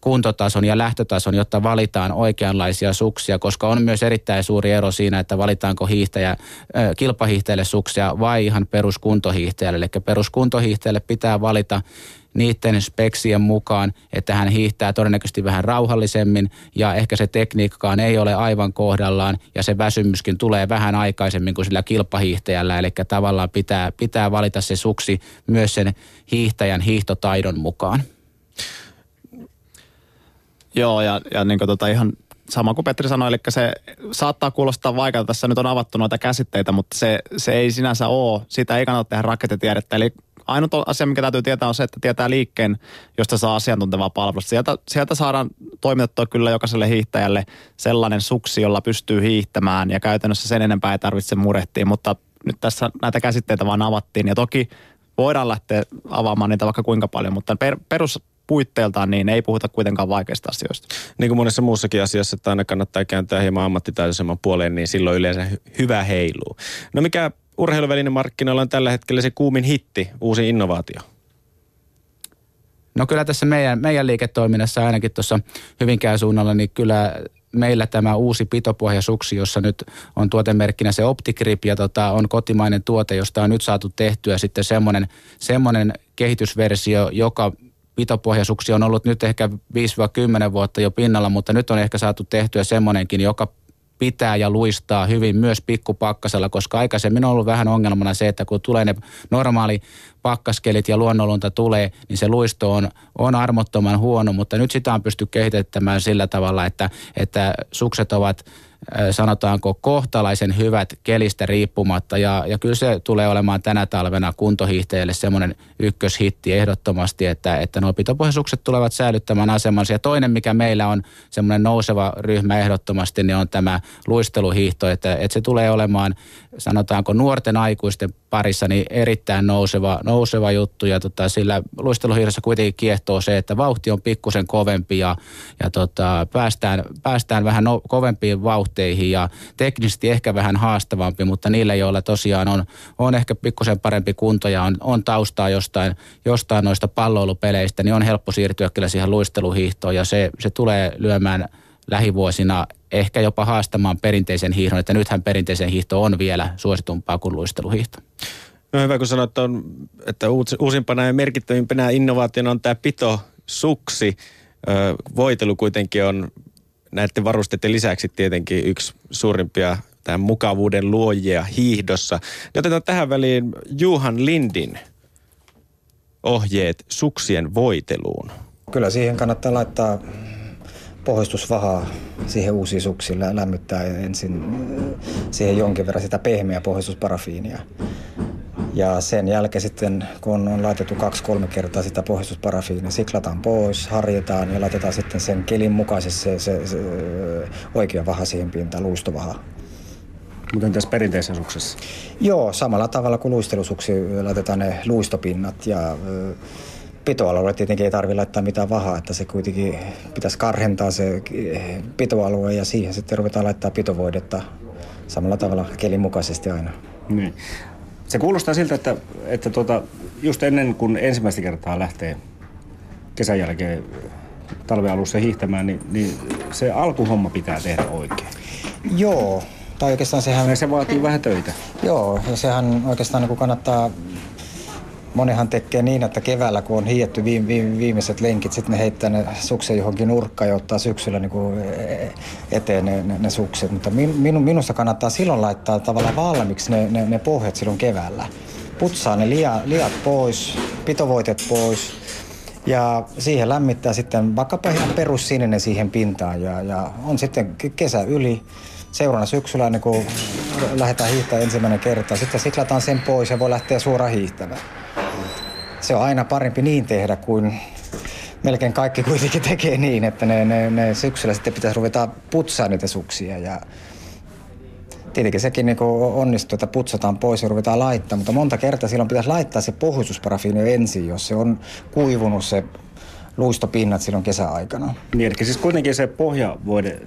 kuntotason ja lähtötason, jotta valitaan oikeanlaisia suksia, koska on myös erittäin suuri ero siinä, että valitaanko hiihtäjä, kilpahiihtäjälle suksia vai ihan peruskuntohiihtäjälle. Eli peruskuntohiihtäjälle pitää valita niiden speksien mukaan, että hän hiihtää todennäköisesti vähän rauhallisemmin ja ehkä se tekniikkaan ei ole aivan kohdallaan ja se väsymyskin tulee vähän aikaisemmin kuin sillä kilpahiihtäjällä. Eli tavallaan pitää, pitää valita se suksi myös sen hiihtäjän hiihtotaidon mukaan. Joo, ja, ja niin kuin tota ihan sama kuin Petri sanoi, eli se saattaa kuulostaa vaikealta. Tässä nyt on avattu noita käsitteitä, mutta se, se ei sinänsä ole. Sitä ei kannata tehdä rakettitiedettä. Eli ainut asia, mikä täytyy tietää, on se, että tietää liikkeen, josta saa asiantuntevaa palvelusta. Sieltä, sieltä saadaan toimitettua kyllä jokaiselle hiihtäjälle sellainen suksi, jolla pystyy hiihtämään, ja käytännössä sen enempää ei tarvitse murehtia. Mutta nyt tässä näitä käsitteitä vaan avattiin, ja toki voidaan lähteä avaamaan niitä vaikka kuinka paljon, mutta per, perus puitteiltaan, niin ei puhuta kuitenkaan vaikeista asioista. Niin kuin monessa muussakin asiassa, että aina kannattaa kääntää hieman ammattitaitoisemman puoleen, niin silloin yleensä hyvä heiluu. No mikä urheiluvälinen markkinoilla on tällä hetkellä se kuumin hitti, uusi innovaatio? No kyllä tässä meidän, meidän liiketoiminnassa ainakin tuossa Hyvinkään suunnalla, niin kyllä meillä tämä uusi pitopohjasuksi, jossa nyt on tuotemerkkinä se Optigrip ja tota, on kotimainen tuote, josta on nyt saatu tehtyä sitten semmoinen, semmoinen kehitysversio, joka pitopohjasuksi on ollut nyt ehkä 5-10 vuotta jo pinnalla, mutta nyt on ehkä saatu tehtyä semmoinenkin, joka pitää ja luistaa hyvin myös pikkupakkasella, koska aikaisemmin on ollut vähän ongelmana se, että kun tulee ne normaali pakkaskelit ja luonnonlunta tulee, niin se luisto on, on armottoman huono, mutta nyt sitä on pysty kehittämään sillä tavalla, että, että sukset ovat sanotaanko kohtalaisen hyvät kelistä riippumatta. Ja, ja kyllä se tulee olemaan tänä talvena kuntohiihtäjille semmoinen ykköshitti ehdottomasti, että, että nuo pitopohjaisukset tulevat säilyttämään asemansa. Ja toinen mikä meillä on semmoinen nouseva ryhmä ehdottomasti niin on tämä luisteluhiihto, että, että se tulee olemaan sanotaanko nuorten aikuisten parissa niin erittäin nouseva, nouseva juttu. Ja tota, sillä luisteluhiirassa kuitenkin kiehtoo se, että vauhti on pikkusen kovempi ja, ja tota, päästään, päästään vähän no, kovempiin vauhteihin ja teknisesti ehkä vähän haastavampi, mutta niillä, joilla tosiaan on, on ehkä pikkusen parempi kunto ja on, on taustaa jostain, jostain noista palloilupeleistä, niin on helppo siirtyä kyllä siihen luisteluhiihtoon ja se, se tulee lyömään lähivuosina ehkä jopa haastamaan perinteisen hiihdon, että nythän perinteisen hiihto on vielä suositumpaa kuin luisteluhiihto. No hyvä, kun sanoit, on, että uusimpana ja merkittävimpänä innovaationa on tämä pito suksi. Voitelu kuitenkin on näiden varusteiden lisäksi tietenkin yksi suurimpia tämän mukavuuden luojia hiihdossa. Ja otetaan tähän väliin Juhan Lindin ohjeet suksien voiteluun. Kyllä siihen kannattaa laittaa pohjustusvahaa siihen uusiin suksille lämmittää ensin siihen jonkin verran sitä pehmeää pohjustusparafiinia. Ja sen jälkeen sitten, kun on laitettu kaksi-kolme kertaa sitä pohjustusparafiinia, siklataan pois, harjataan ja laitetaan sitten sen kelin mukaisesti se, se, se oikea vaha siihen pintaan, luistovaha. Miten tässä perinteisessä suksessa? Joo, samalla tavalla kuin luistelusuksi laitetaan ne luistopinnat ja pitoalueelle tietenkin ei tarvitse laittaa mitään vahaa, että se kuitenkin pitäisi karhentaa se pitoalue ja siihen sitten ruvetaan laittaa pitovoidetta samalla tavalla kelin mukaisesti aina. Niin. Se kuulostaa siltä, että, että tuota, just ennen kuin ensimmäistä kertaa lähtee kesän jälkeen talven alussa hiihtämään, niin, niin se alkuhomma pitää tehdä oikein. Joo, tai oikeastaan sehän... Se vaatii vähän töitä. Joo, ja sehän oikeastaan niin kannattaa Monihan tekee niin, että keväällä kun on hietty viimeiset lenkit, sitten ne heittää ne suksen johonkin nurkkaan ja ottaa syksyllä niin kuin eteen ne, ne, ne sukset. Mutta minu, minusta kannattaa silloin laittaa tavallaan valmiiksi ne, ne, ne pohjat silloin keväällä. Putsaa ne lia, liat pois, pitovoitet pois ja siihen lämmittää sitten vaikkapa ihan perussininen siihen pintaan ja, ja on sitten kesä yli seuraavana syksyllä ennen kuin lähdetään hiihtämään ensimmäinen kerta. Sitten siklataan sen pois ja voi lähteä suoraan hiihtämään se on aina parempi niin tehdä kuin melkein kaikki kuitenkin tekee niin, että ne, ne, ne syksyllä sitten pitäisi ruveta putsaa niitä suksia ja tietenkin sekin niin onnistuu, että putsataan pois ja ruvetaan laittaa, mutta monta kertaa silloin pitäisi laittaa se pohjustusparafiini ensin, jos se on kuivunut se luistopinnat silloin kesäaikana. Niin, eli siis kuitenkin se pohjavoide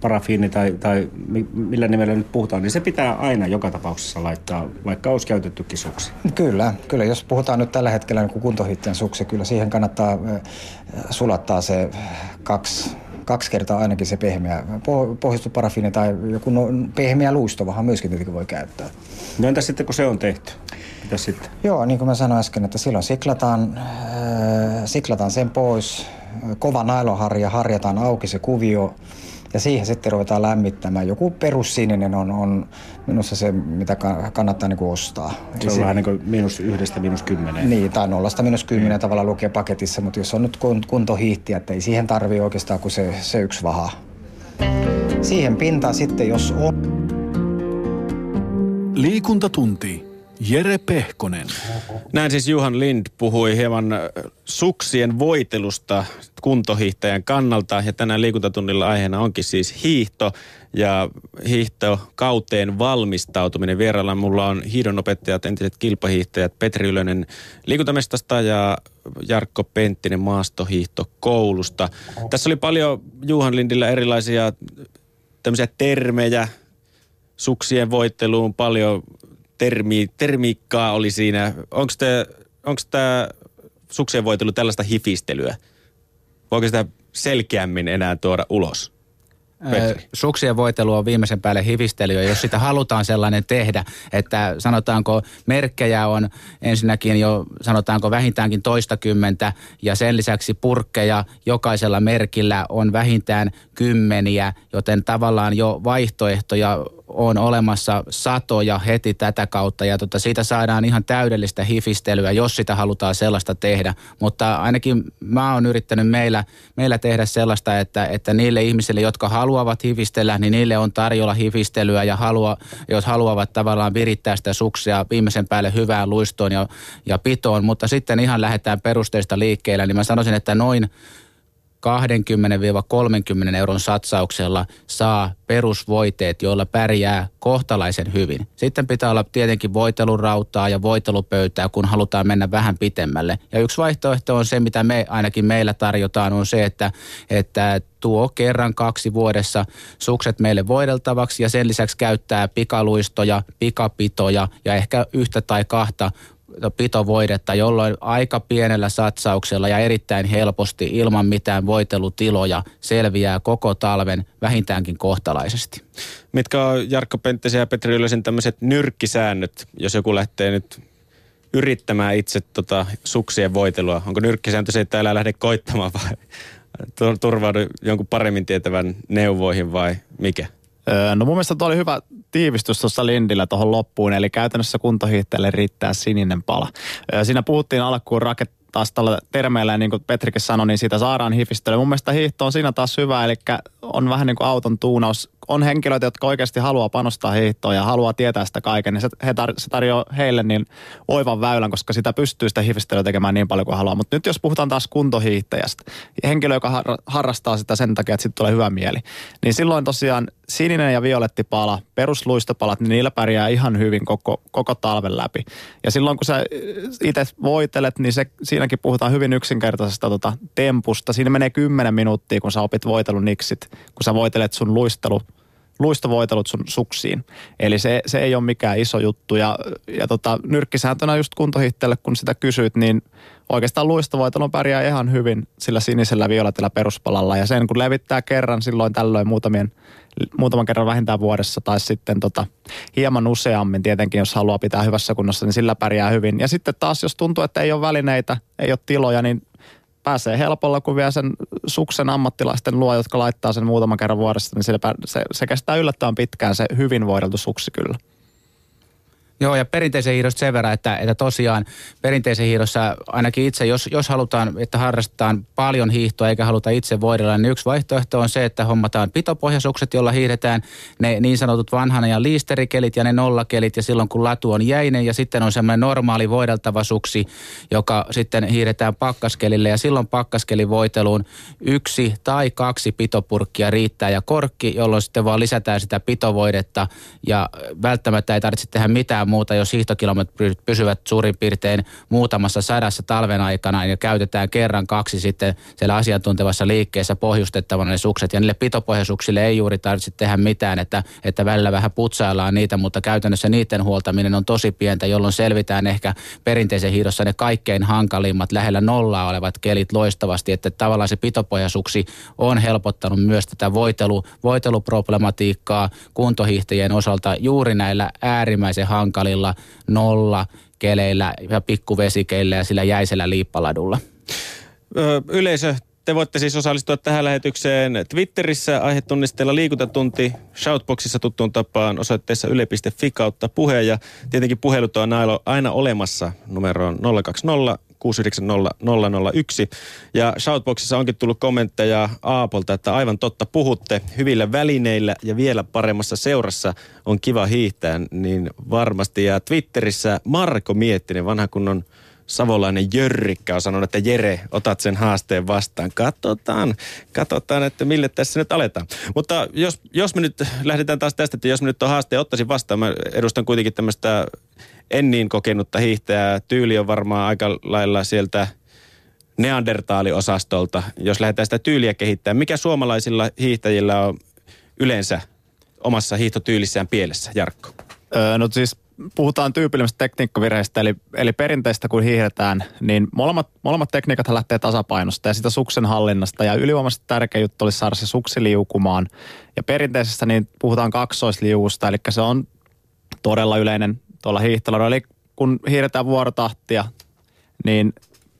parafiini tai, tai millä nimellä nyt puhutaan, niin se pitää aina joka tapauksessa laittaa, vaikka olisi käytettykin suksi. Kyllä, kyllä. Jos puhutaan nyt tällä hetkellä niin kuntohiitten suksi, kyllä siihen kannattaa sulattaa se kaksi kaksi kertaa ainakin se pehmeä pohjustuparafiini tai joku no, pehmeä luistovahan myöskin tietenkin voi käyttää. No entäs sitten kun se on tehty? Mitäs sitten? Joo, niin kuin mä sanoin äsken, että silloin siklataan, äh, siklataan sen pois, kova nailonharja, harjataan auki se kuvio, ja siihen sitten ruvetaan lämmittämään. Joku perussininen on, on minusta se, mitä kannattaa niin kuin ostaa. Se on vähän niin kuin miinus yhdestä miinus kymmenen. Niin, tai nollasta miinus kymmenen tavalla lukee paketissa, mutta jos on nyt kuntohiihtiä, että ei siihen tarvii oikeastaan kuin se, se yksi vaha. Siihen pintaan sitten, jos on... Liikuntatunti. Jere Pehkonen. Näin siis Juhan Lind puhui hieman äh, suksien voitelusta kuntohiihtäjän kannalta. Ja tänään liikuntatunnilla aiheena onkin siis hiihto ja hiihtokauteen valmistautuminen. Vierailla mulla on hiidonopettajat, entiset kilpahiihtäjät Petri Ylönen liikuntamestasta ja Jarkko Penttinen maastohiihtokoulusta. Tässä oli paljon Juhan Lindillä erilaisia tämmöisiä termejä suksien voitteluun, paljon termi, termiikkaa oli siinä. Onko tämä suksien voitelu tällaista hifistelyä? Voiko sitä selkeämmin enää tuoda ulos? Petri. Suksien voitelu on viimeisen päälle hivistelyä, jos sitä halutaan sellainen tehdä, että sanotaanko merkkejä on ensinnäkin jo sanotaanko vähintäänkin toistakymmentä ja sen lisäksi purkkeja jokaisella merkillä on vähintään kymmeniä, joten tavallaan jo vaihtoehtoja on olemassa satoja heti tätä kautta ja tota, siitä saadaan ihan täydellistä hifistelyä, jos sitä halutaan sellaista tehdä. Mutta ainakin mä oon yrittänyt meillä, meillä tehdä sellaista, että, että niille ihmisille, jotka haluavat hifistellä, niin niille on tarjolla hifistelyä ja halua, jos haluavat tavallaan virittää sitä suksia viimeisen päälle hyvään luistoon ja, ja pitoon. Mutta sitten ihan lähdetään perusteista liikkeelle, niin mä sanoisin, että noin 20-30 euron satsauksella saa perusvoiteet, joilla pärjää kohtalaisen hyvin. Sitten pitää olla tietenkin voitelurautaa ja voitelupöytää, kun halutaan mennä vähän pitemmälle. Ja yksi vaihtoehto on se, mitä me ainakin meillä tarjotaan, on se, että, että tuo kerran kaksi vuodessa sukset meille voideltavaksi ja sen lisäksi käyttää pikaluistoja, pikapitoja ja ehkä yhtä tai kahta pitovoidetta, jolloin aika pienellä satsauksella ja erittäin helposti ilman mitään voitelutiloja selviää koko talven vähintäänkin kohtalaisesti. Mitkä on Jarkko Penttisen ja Petri Ylösen tämmöiset nyrkkisäännöt, jos joku lähtee nyt yrittämään itse tota suksien voitelua? Onko nyrkkisääntö se, että älä lähde koittamaan vai turvaudu jonkun paremmin tietävän neuvoihin vai mikä? No mun mielestä tuo oli hyvä tiivistys tuossa Lindillä tuohon loppuun, eli käytännössä kuntohiihtäjälle riittää sininen pala. Siinä puhuttiin alkuun raket, taas tällä termeillä, niin kuin Petrikin sanoi, niin siitä saadaan hifistelyä. Mun mielestä hiihto on siinä taas hyvä, eli on vähän niin kuin auton tuunaus on henkilöitä, jotka oikeasti haluaa panostaa hiihtoon ja haluaa tietää sitä kaiken, niin se, he tar- se tarjoaa heille niin oivan väylän, koska sitä pystyy sitä hifistelyä tekemään niin paljon kuin haluaa. Mutta nyt jos puhutaan taas kuntohiihtäjästä, henkilö, joka har- harrastaa sitä sen takia, että sitten tulee hyvä mieli, niin silloin tosiaan sininen ja violetti pala, perusluistopalat, niin niillä pärjää ihan hyvin koko, koko talven läpi. Ja silloin kun sä itse voitelet, niin se, siinäkin puhutaan hyvin yksinkertaisesta tota, tempusta. Siinä menee 10 minuuttia, kun sä opit voitelun niksit, kun sä voitelet sun luistelu luistovoitelut sun suksiin. Eli se, se ei ole mikään iso juttu. Ja, ja tota, nyrkkisääntönä just kuntohihteelle, kun sitä kysyt, niin oikeastaan luistovoitelun pärjää ihan hyvin sillä sinisellä violetilla peruspalalla. Ja sen kun levittää kerran silloin tällöin muutamien, muutaman kerran vähintään vuodessa tai sitten tota, hieman useammin tietenkin, jos haluaa pitää hyvässä kunnossa, niin sillä pärjää hyvin. Ja sitten taas, jos tuntuu, että ei ole välineitä, ei ole tiloja, niin pääsee helpolla, kun vie sen suksen ammattilaisten luo, jotka laittaa sen muutaman kerran vuodessa, niin se, se, kestää yllättävän pitkään se hyvin voideltu suksi kyllä. Joo, ja perinteisen hiidosta sen verran, että, että tosiaan perinteisen hiidossa ainakin itse, jos, jos halutaan, että harrastetaan paljon hiihtoa eikä haluta itse voidella, niin yksi vaihtoehto on se, että hommataan pitopohjasukset, jolla hiihdetään ne niin sanotut vanhan ja liisterikelit ja ne nollakelit, ja silloin kun latu on jäinen, ja sitten on semmoinen normaali voideltava suksi, joka sitten hiihdetään pakkaskelille, ja silloin pakkaskelivoiteluun yksi tai kaksi pitopurkkia riittää, ja korkki, jolloin sitten vaan lisätään sitä pitovoidetta, ja välttämättä ei tarvitse tehdä mitään muuta, jos hiihtokilometrit pysyvät suurin piirtein muutamassa sadassa talven aikana ja käytetään kerran kaksi sitten siellä asiantuntevassa liikkeessä pohjustettavana ne sukset. Ja niille pitopohjasuksille ei juuri tarvitse tehdä mitään, että, että välillä vähän putsaillaan niitä, mutta käytännössä niiden huoltaminen on tosi pientä, jolloin selvitään ehkä perinteisen hiidossa ne kaikkein hankalimmat lähellä nollaa olevat kelit loistavasti, että tavallaan se pitopohjasuksi on helpottanut myös tätä voitelu, voiteluproblematiikkaa kuntohiihtäjien osalta juuri näillä äärimmäisen hankalilla hankalilla nolla keleillä ja pikkuvesikeillä ja sillä jäisellä liippaladulla. yleisö, te voitte siis osallistua tähän lähetykseen Twitterissä aihetunnisteella liikuntatunti Shoutboxissa tuttuun tapaan osoitteessa yle.fi kautta puhe ja tietenkin puhelut on aina olemassa numeroon 020 690 Ja Shoutboxissa onkin tullut kommentteja Aapolta, että aivan totta puhutte hyvillä välineillä ja vielä paremmassa seurassa on kiva hiihtää, niin varmasti. Ja Twitterissä Marko Miettinen, vanha kunnon savolainen Jörrikkä on sanonut, että Jere, otat sen haasteen vastaan. Katsotaan, katsotaan, että mille tässä nyt aletaan. Mutta jos, jos me nyt lähdetään taas tästä, että jos me nyt tuon haasteen ottaisin vastaan, mä edustan kuitenkin tämmöistä en niin kokenutta hiihtäjää. Tyyli on varmaan aika lailla sieltä neandertaaliosastolta, jos lähdetään sitä tyyliä kehittämään. Mikä suomalaisilla hiihtäjillä on yleensä omassa hiihtotyylissään pielessä, Jarkko? Öö, no siis puhutaan tyypillisestä tekniikkavirheistä, eli, eli perinteistä kun hiihdetään, niin molemmat, molemmat tekniikat lähtee tasapainosta ja sitä suksen hallinnasta. Ja ylivoimaisesti tärkeä juttu olisi saada se suksi liukumaan. Ja perinteisestä niin puhutaan kaksoisliuusta, eli se on todella yleinen tuolla hiihtelyllä. Eli kun hiihdetään vuorotahtia, niin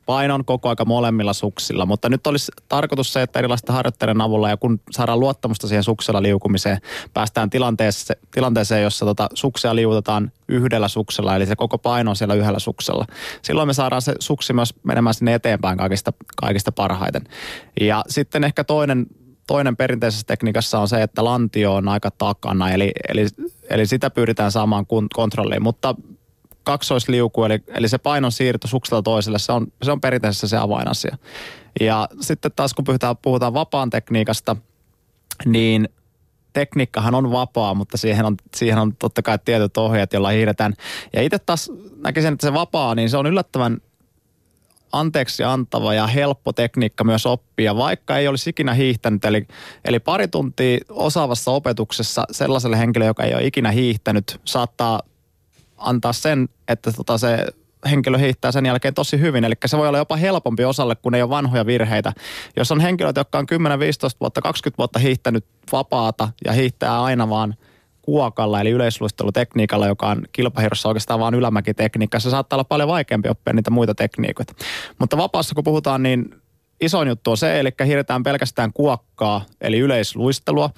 painon koko aika molemmilla suksilla, mutta nyt olisi tarkoitus se, että erilaisten harjoitteiden avulla ja kun saadaan luottamusta siihen suksella liukumiseen, päästään tilanteeseen, tilanteeseen jossa tota suksia liutetaan yhdellä suksella, eli se koko paino on siellä yhdellä suksella. Silloin me saadaan se suksi myös menemään sinne eteenpäin kaikista, kaikista parhaiten. Ja sitten ehkä toinen toinen perinteisessä tekniikassa on se, että lantio on aika takana, eli, eli, eli sitä pyritään saamaan kontrolliin. Mutta kaksoisliuku, eli, eli se painon siirto sukselta toiselle, se on, se on perinteisessä se avainasia. Ja sitten taas kun puhutaan, puhutaan vapaan tekniikasta, niin tekniikkahan on vapaa, mutta siihen on, siihen on totta kai tietyt ohjeet, joilla hiiretään. Ja itse taas näkisin, että se vapaa, niin se on yllättävän anteeksi antava ja helppo tekniikka myös oppia, vaikka ei olisi ikinä hiihtänyt. Eli, eli pari tuntia osaavassa opetuksessa sellaiselle henkilölle, joka ei ole ikinä hiihtänyt, saattaa antaa sen, että tota se henkilö hiihtää sen jälkeen tosi hyvin. Eli se voi olla jopa helpompi osalle, kun ei ole vanhoja virheitä. Jos on henkilöt, jotka on 10, 15 vuotta, 20 vuotta hiihtänyt vapaata ja hiihtää aina vaan kuokalla, eli yleisluistelutekniikalla, joka on kilpahirossa oikeastaan vain ylämäkitekniikka. Se saattaa olla paljon vaikeampi oppia niitä muita tekniikoita. Mutta vapaassa kun puhutaan, niin isoin juttu on se, eli hiiretään pelkästään kuokkaa, eli yleisluistelua.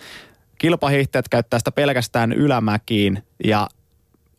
Kilpahiihtäjät käyttää sitä pelkästään ylämäkiin ja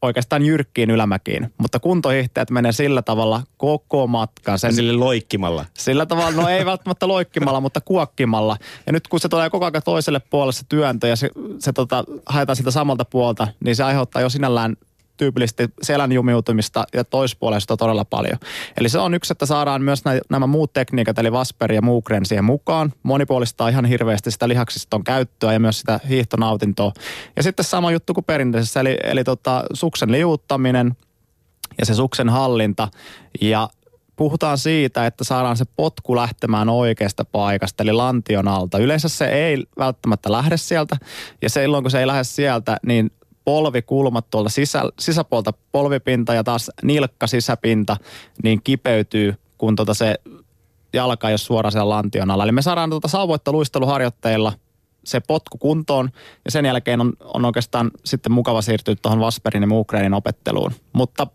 oikeastaan jyrkkiin ylämäkiin, mutta kuntohiihtäjät menee sillä tavalla koko matkan. Sen, sille loikkimalla. Sillä tavalla, no ei välttämättä loikkimalla, mutta kuokkimalla. Ja nyt kun se tulee koko ajan toiselle puolelle se työntö ja se, se tota, haetaan sitä samalta puolta, niin se aiheuttaa jo sinällään tyypillisesti selän jumiutumista ja toispuolesta todella paljon. Eli se on yksi, että saadaan myös nämä muut tekniikat, eli Vasper ja Mugren siihen mukaan. Monipuolistaa ihan hirveästi sitä lihaksiston käyttöä ja myös sitä hiihtonautintoa. Ja sitten sama juttu kuin perinteisessä, eli, eli tota, suksen liuuttaminen ja se suksen hallinta. Ja puhutaan siitä, että saadaan se potku lähtemään oikeasta paikasta, eli lantion alta. Yleensä se ei välttämättä lähde sieltä, ja silloin kun se ei lähde sieltä, niin polvikulmat tuolta sisä, sisäpuolta polvipinta ja taas nilkka sisäpinta niin kipeytyy, kun tota se jalka ei ole suoraan siellä lantion alla. Eli me saadaan tuota sauvoittaluisteluharjoitteilla se potku kuntoon ja sen jälkeen on, on oikeastaan sitten mukava siirtyä tuohon Vasperin ja Mugrenin opetteluun. Mutta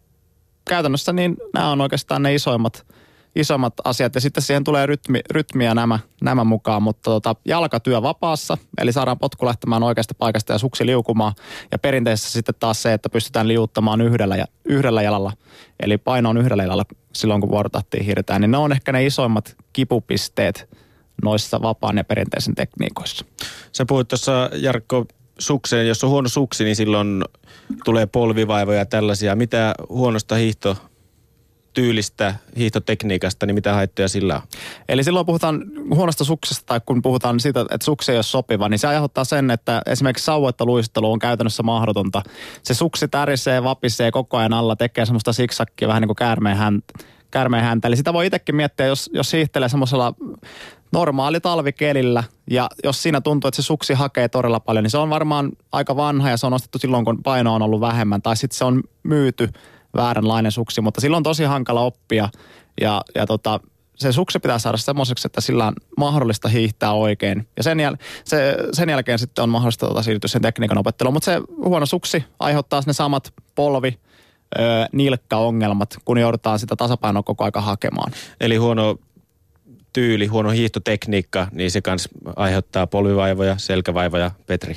käytännössä niin nämä on oikeastaan ne isoimmat – isommat asiat. Ja sitten siihen tulee rytmi, rytmiä nämä, nämä mukaan, mutta tota, jalkatyö vapaassa, eli saadaan potku lähtemään oikeasta paikasta ja suksi liukumaan. Ja perinteisesti sitten taas se, että pystytään liuuttamaan yhdellä, ja, yhdellä jalalla, eli paino on yhdellä jalalla silloin kun vuorotahtiin hiiretään, niin ne on ehkä ne isoimmat kipupisteet noissa vapaan ja perinteisen tekniikoissa. Sä puhuit tuossa Jarkko sukseen, jos on huono suksi, niin silloin tulee polvivaivoja ja tällaisia. Mitä huonosta hiihto tyylistä hiihtotekniikasta, niin mitä haittoja sillä on? Eli silloin puhutaan huonosta suksesta tai kun puhutaan siitä, että suksi ei ole sopiva, niin se aiheuttaa sen, että esimerkiksi sauvoittaluistelu on käytännössä mahdotonta. Se suksi tärisee, vapisee koko ajan alla, tekee semmoista siksakkia vähän niin kuin käärmeen häntä. Käärmeen häntä. Eli sitä voi itsekin miettiä, jos, jos hiihtelee semmoisella normaali talvikelillä ja jos siinä tuntuu, että se suksi hakee todella paljon, niin se on varmaan aika vanha ja se on ostettu silloin, kun paino on ollut vähemmän tai sitten se on myyty vääränlainen suksi, mutta silloin on tosi hankala oppia ja, ja tota, se suksi pitää saada semmoiseksi, että sillä on mahdollista hiihtää oikein. Ja sen, jäl- se, sen jälkeen sitten on mahdollista tota, siirtyä sen tekniikan opetteluun. Mutta se huono suksi aiheuttaa ne samat polvi, ö, nilkka-ongelmat, kun joudutaan sitä tasapainoa koko aika hakemaan. Eli huono tyyli, huono hiihtotekniikka, niin se kans aiheuttaa polvivaivoja, selkävaivoja, Petri.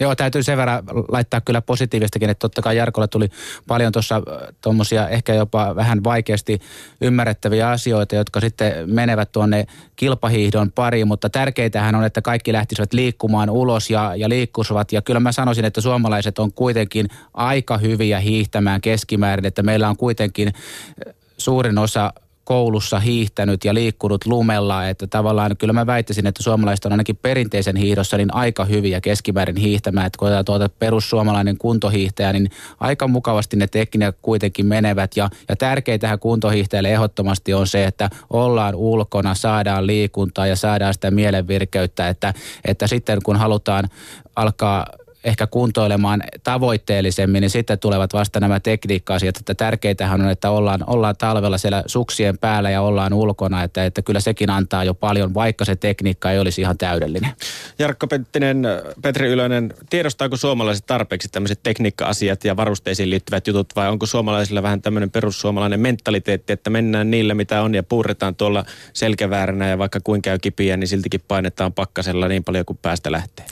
Joo, täytyy sen verran laittaa kyllä positiivistakin, että totta kai Jarkolla tuli paljon tuossa äh, tuommoisia ehkä jopa vähän vaikeasti ymmärrettäviä asioita, jotka sitten menevät tuonne kilpahiihdon pariin, mutta tärkeitähän on, että kaikki lähtisivät liikkumaan ulos ja, ja liikkuisivat. Ja kyllä mä sanoisin, että suomalaiset on kuitenkin aika hyviä hiihtämään keskimäärin, että meillä on kuitenkin äh, suurin osa koulussa hiihtänyt ja liikkunut lumella, että tavallaan kyllä mä väittäisin, että suomalaiset on ainakin perinteisen hiihdossa niin aika hyviä keskimäärin hiihtämään, että kun tuota perussuomalainen kuntohiihtäjä, niin aika mukavasti ne tekniikat kuitenkin menevät. Ja, ja tärkeintähän kuntohiihtäjälle ehdottomasti on se, että ollaan ulkona, saadaan liikuntaa ja saadaan sitä mielenvirkeyttä, että, että sitten kun halutaan alkaa ehkä kuntoilemaan tavoitteellisemmin, niin sitten tulevat vasta nämä tekniikka-asiat. Että tärkeitähän on, että ollaan, ollaan talvella siellä suksien päällä ja ollaan ulkona, että, että kyllä sekin antaa jo paljon, vaikka se tekniikka ei olisi ihan täydellinen. Jarkko Penttinen, Petri Ylönen, tiedostaako suomalaiset tarpeeksi tämmöiset tekniikka-asiat ja varusteisiin liittyvät jutut vai onko suomalaisilla vähän tämmöinen perussuomalainen mentaliteetti, että mennään niillä mitä on ja puurretaan tuolla selkävääränä ja vaikka kuinka käy kipiä, niin siltikin painetaan pakkasella niin paljon kuin päästä lähtee?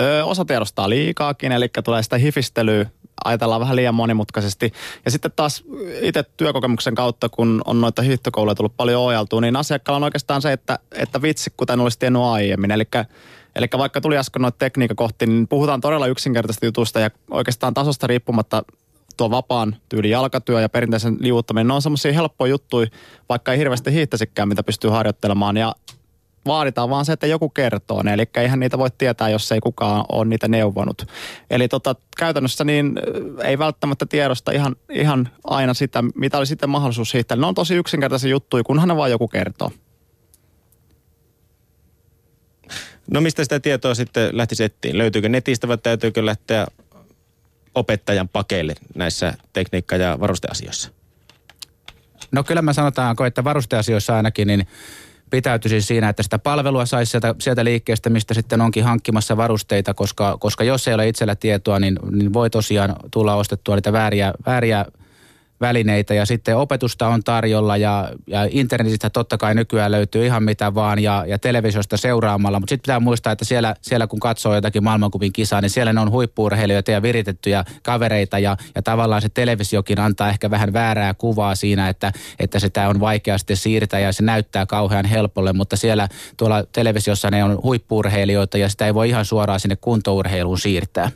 Öö, osa tiedostaa liikaakin, eli tulee sitä hifistelyä, ajatellaan vähän liian monimutkaisesti. Ja sitten taas itse työkokemuksen kautta, kun on noita hiihtokouluja tullut paljon ojaltua, niin asiakkaalla on oikeastaan se, että, että vitsi, kuten olisi tiennyt aiemmin. Eli Eli vaikka tuli äsken noita tekniikakohti, niin puhutaan todella yksinkertaisista jutuista ja oikeastaan tasosta riippumatta tuo vapaan tyyli jalkatyö ja perinteisen liuuttaminen, ne on semmoisia helppoja juttuja, vaikka ei hirveästi hiihtäisikään, mitä pystyy harjoittelemaan. Ja vaaditaan vaan se, että joku kertoo ne. Eli eihän niitä voi tietää, jos ei kukaan ole niitä neuvonut. Eli tota, käytännössä niin ei välttämättä tiedosta ihan, ihan aina sitä, mitä oli sitten mahdollisuus hiihtää. Ne on tosi yksinkertaisia juttuja, kunhan ne vaan joku kertoo. No mistä sitä tietoa sitten lähtisi ettiin? Löytyykö netistä vai täytyykö lähteä opettajan pakeille näissä tekniikka- ja varusteasioissa? No kyllä mä sanotaanko, että varusteasioissa ainakin niin pitäytyisin siinä, että sitä palvelua saisi sieltä, sieltä liikkeestä, mistä sitten onkin hankkimassa varusteita, koska, koska jos ei ole itsellä tietoa, niin, niin voi tosiaan tulla ostettua niitä vääriä, vääriä välineitä ja sitten opetusta on tarjolla ja, ja internetistä totta kai nykyään löytyy ihan mitä vaan ja, ja televisiosta seuraamalla, mutta sitten pitää muistaa, että siellä, siellä kun katsoo jotakin maailmankupin kisaa, niin siellä ne on huippuurheilijoita ja viritettyjä kavereita ja, ja tavallaan se televisiokin antaa ehkä vähän väärää kuvaa siinä, että, että sitä on vaikea sitten siirtää ja se näyttää kauhean helpolle, mutta siellä tuolla televisiossa ne on huippuurheilijoita ja sitä ei voi ihan suoraan sinne kuntourheiluun siirtää.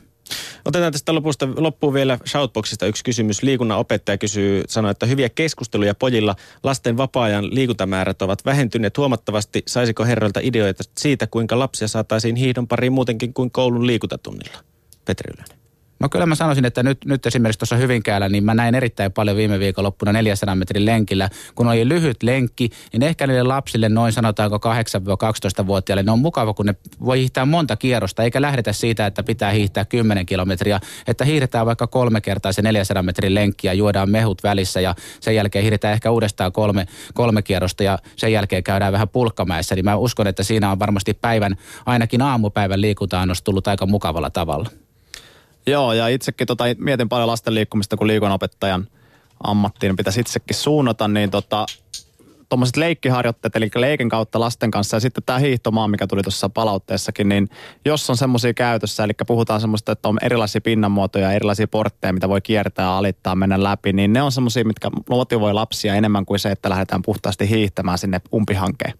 Otetaan tästä lopusta, loppuun vielä Shoutboxista yksi kysymys. Liikunnan opettaja kysyy, sanoi, että hyviä keskusteluja pojilla. Lasten vapaa-ajan liikuntamäärät ovat vähentyneet huomattavasti. Saisiko herroilta ideoita siitä, kuinka lapsia saataisiin hiihdon pariin muutenkin kuin koulun liikuntatunnilla? Petri Ylönen. No kyllä mä sanoisin, että nyt, nyt esimerkiksi tuossa Hyvinkäällä, niin mä näin erittäin paljon viime viikonloppuna 400 metrin lenkillä. Kun oli lyhyt lenkki, niin ehkä niille lapsille noin sanotaanko 8-12-vuotiaille, ne on mukava, kun ne voi hiihtää monta kierrosta, eikä lähdetä siitä, että pitää hiihtää 10 kilometriä, että hiihdetään vaikka kolme kertaa se 400 metrin lenkki ja juodaan mehut välissä ja sen jälkeen hiihdetään ehkä uudestaan kolme, kolme kierrosta ja sen jälkeen käydään vähän pulkkamäessä. Niin mä uskon, että siinä on varmasti päivän, ainakin aamupäivän liikunta tullut aika mukavalla tavalla. Joo, ja itsekin tota, mietin paljon lasten liikkumista, kun liikunopettajan ammattiin pitäisi itsekin suunnata, niin tota, tuommoiset leikkiharjoitteet, eli leikin kautta lasten kanssa ja sitten tämä hiihtomaa, mikä tuli tuossa palautteessakin, niin jos on semmoisia käytössä, eli puhutaan semmoista, että on erilaisia pinnanmuotoja, erilaisia portteja, mitä voi kiertää, alittaa, mennä läpi, niin ne on semmoisia, mitkä motivoi lapsia enemmän kuin se, että lähdetään puhtaasti hiihtämään sinne umpihankeen.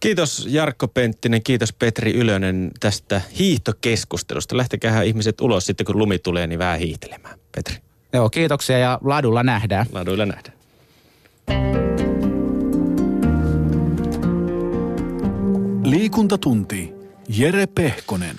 Kiitos Jarkko Penttinen, kiitos Petri Ylönen tästä hiihtokeskustelusta. Lähtekää ihmiset ulos sitten, kun lumi tulee, niin vähän hiihtelemään. Petri. Joo, kiitoksia ja ladulla nähdään. Laduilla nähdään. Liikuntatunti. Jere Pehkonen.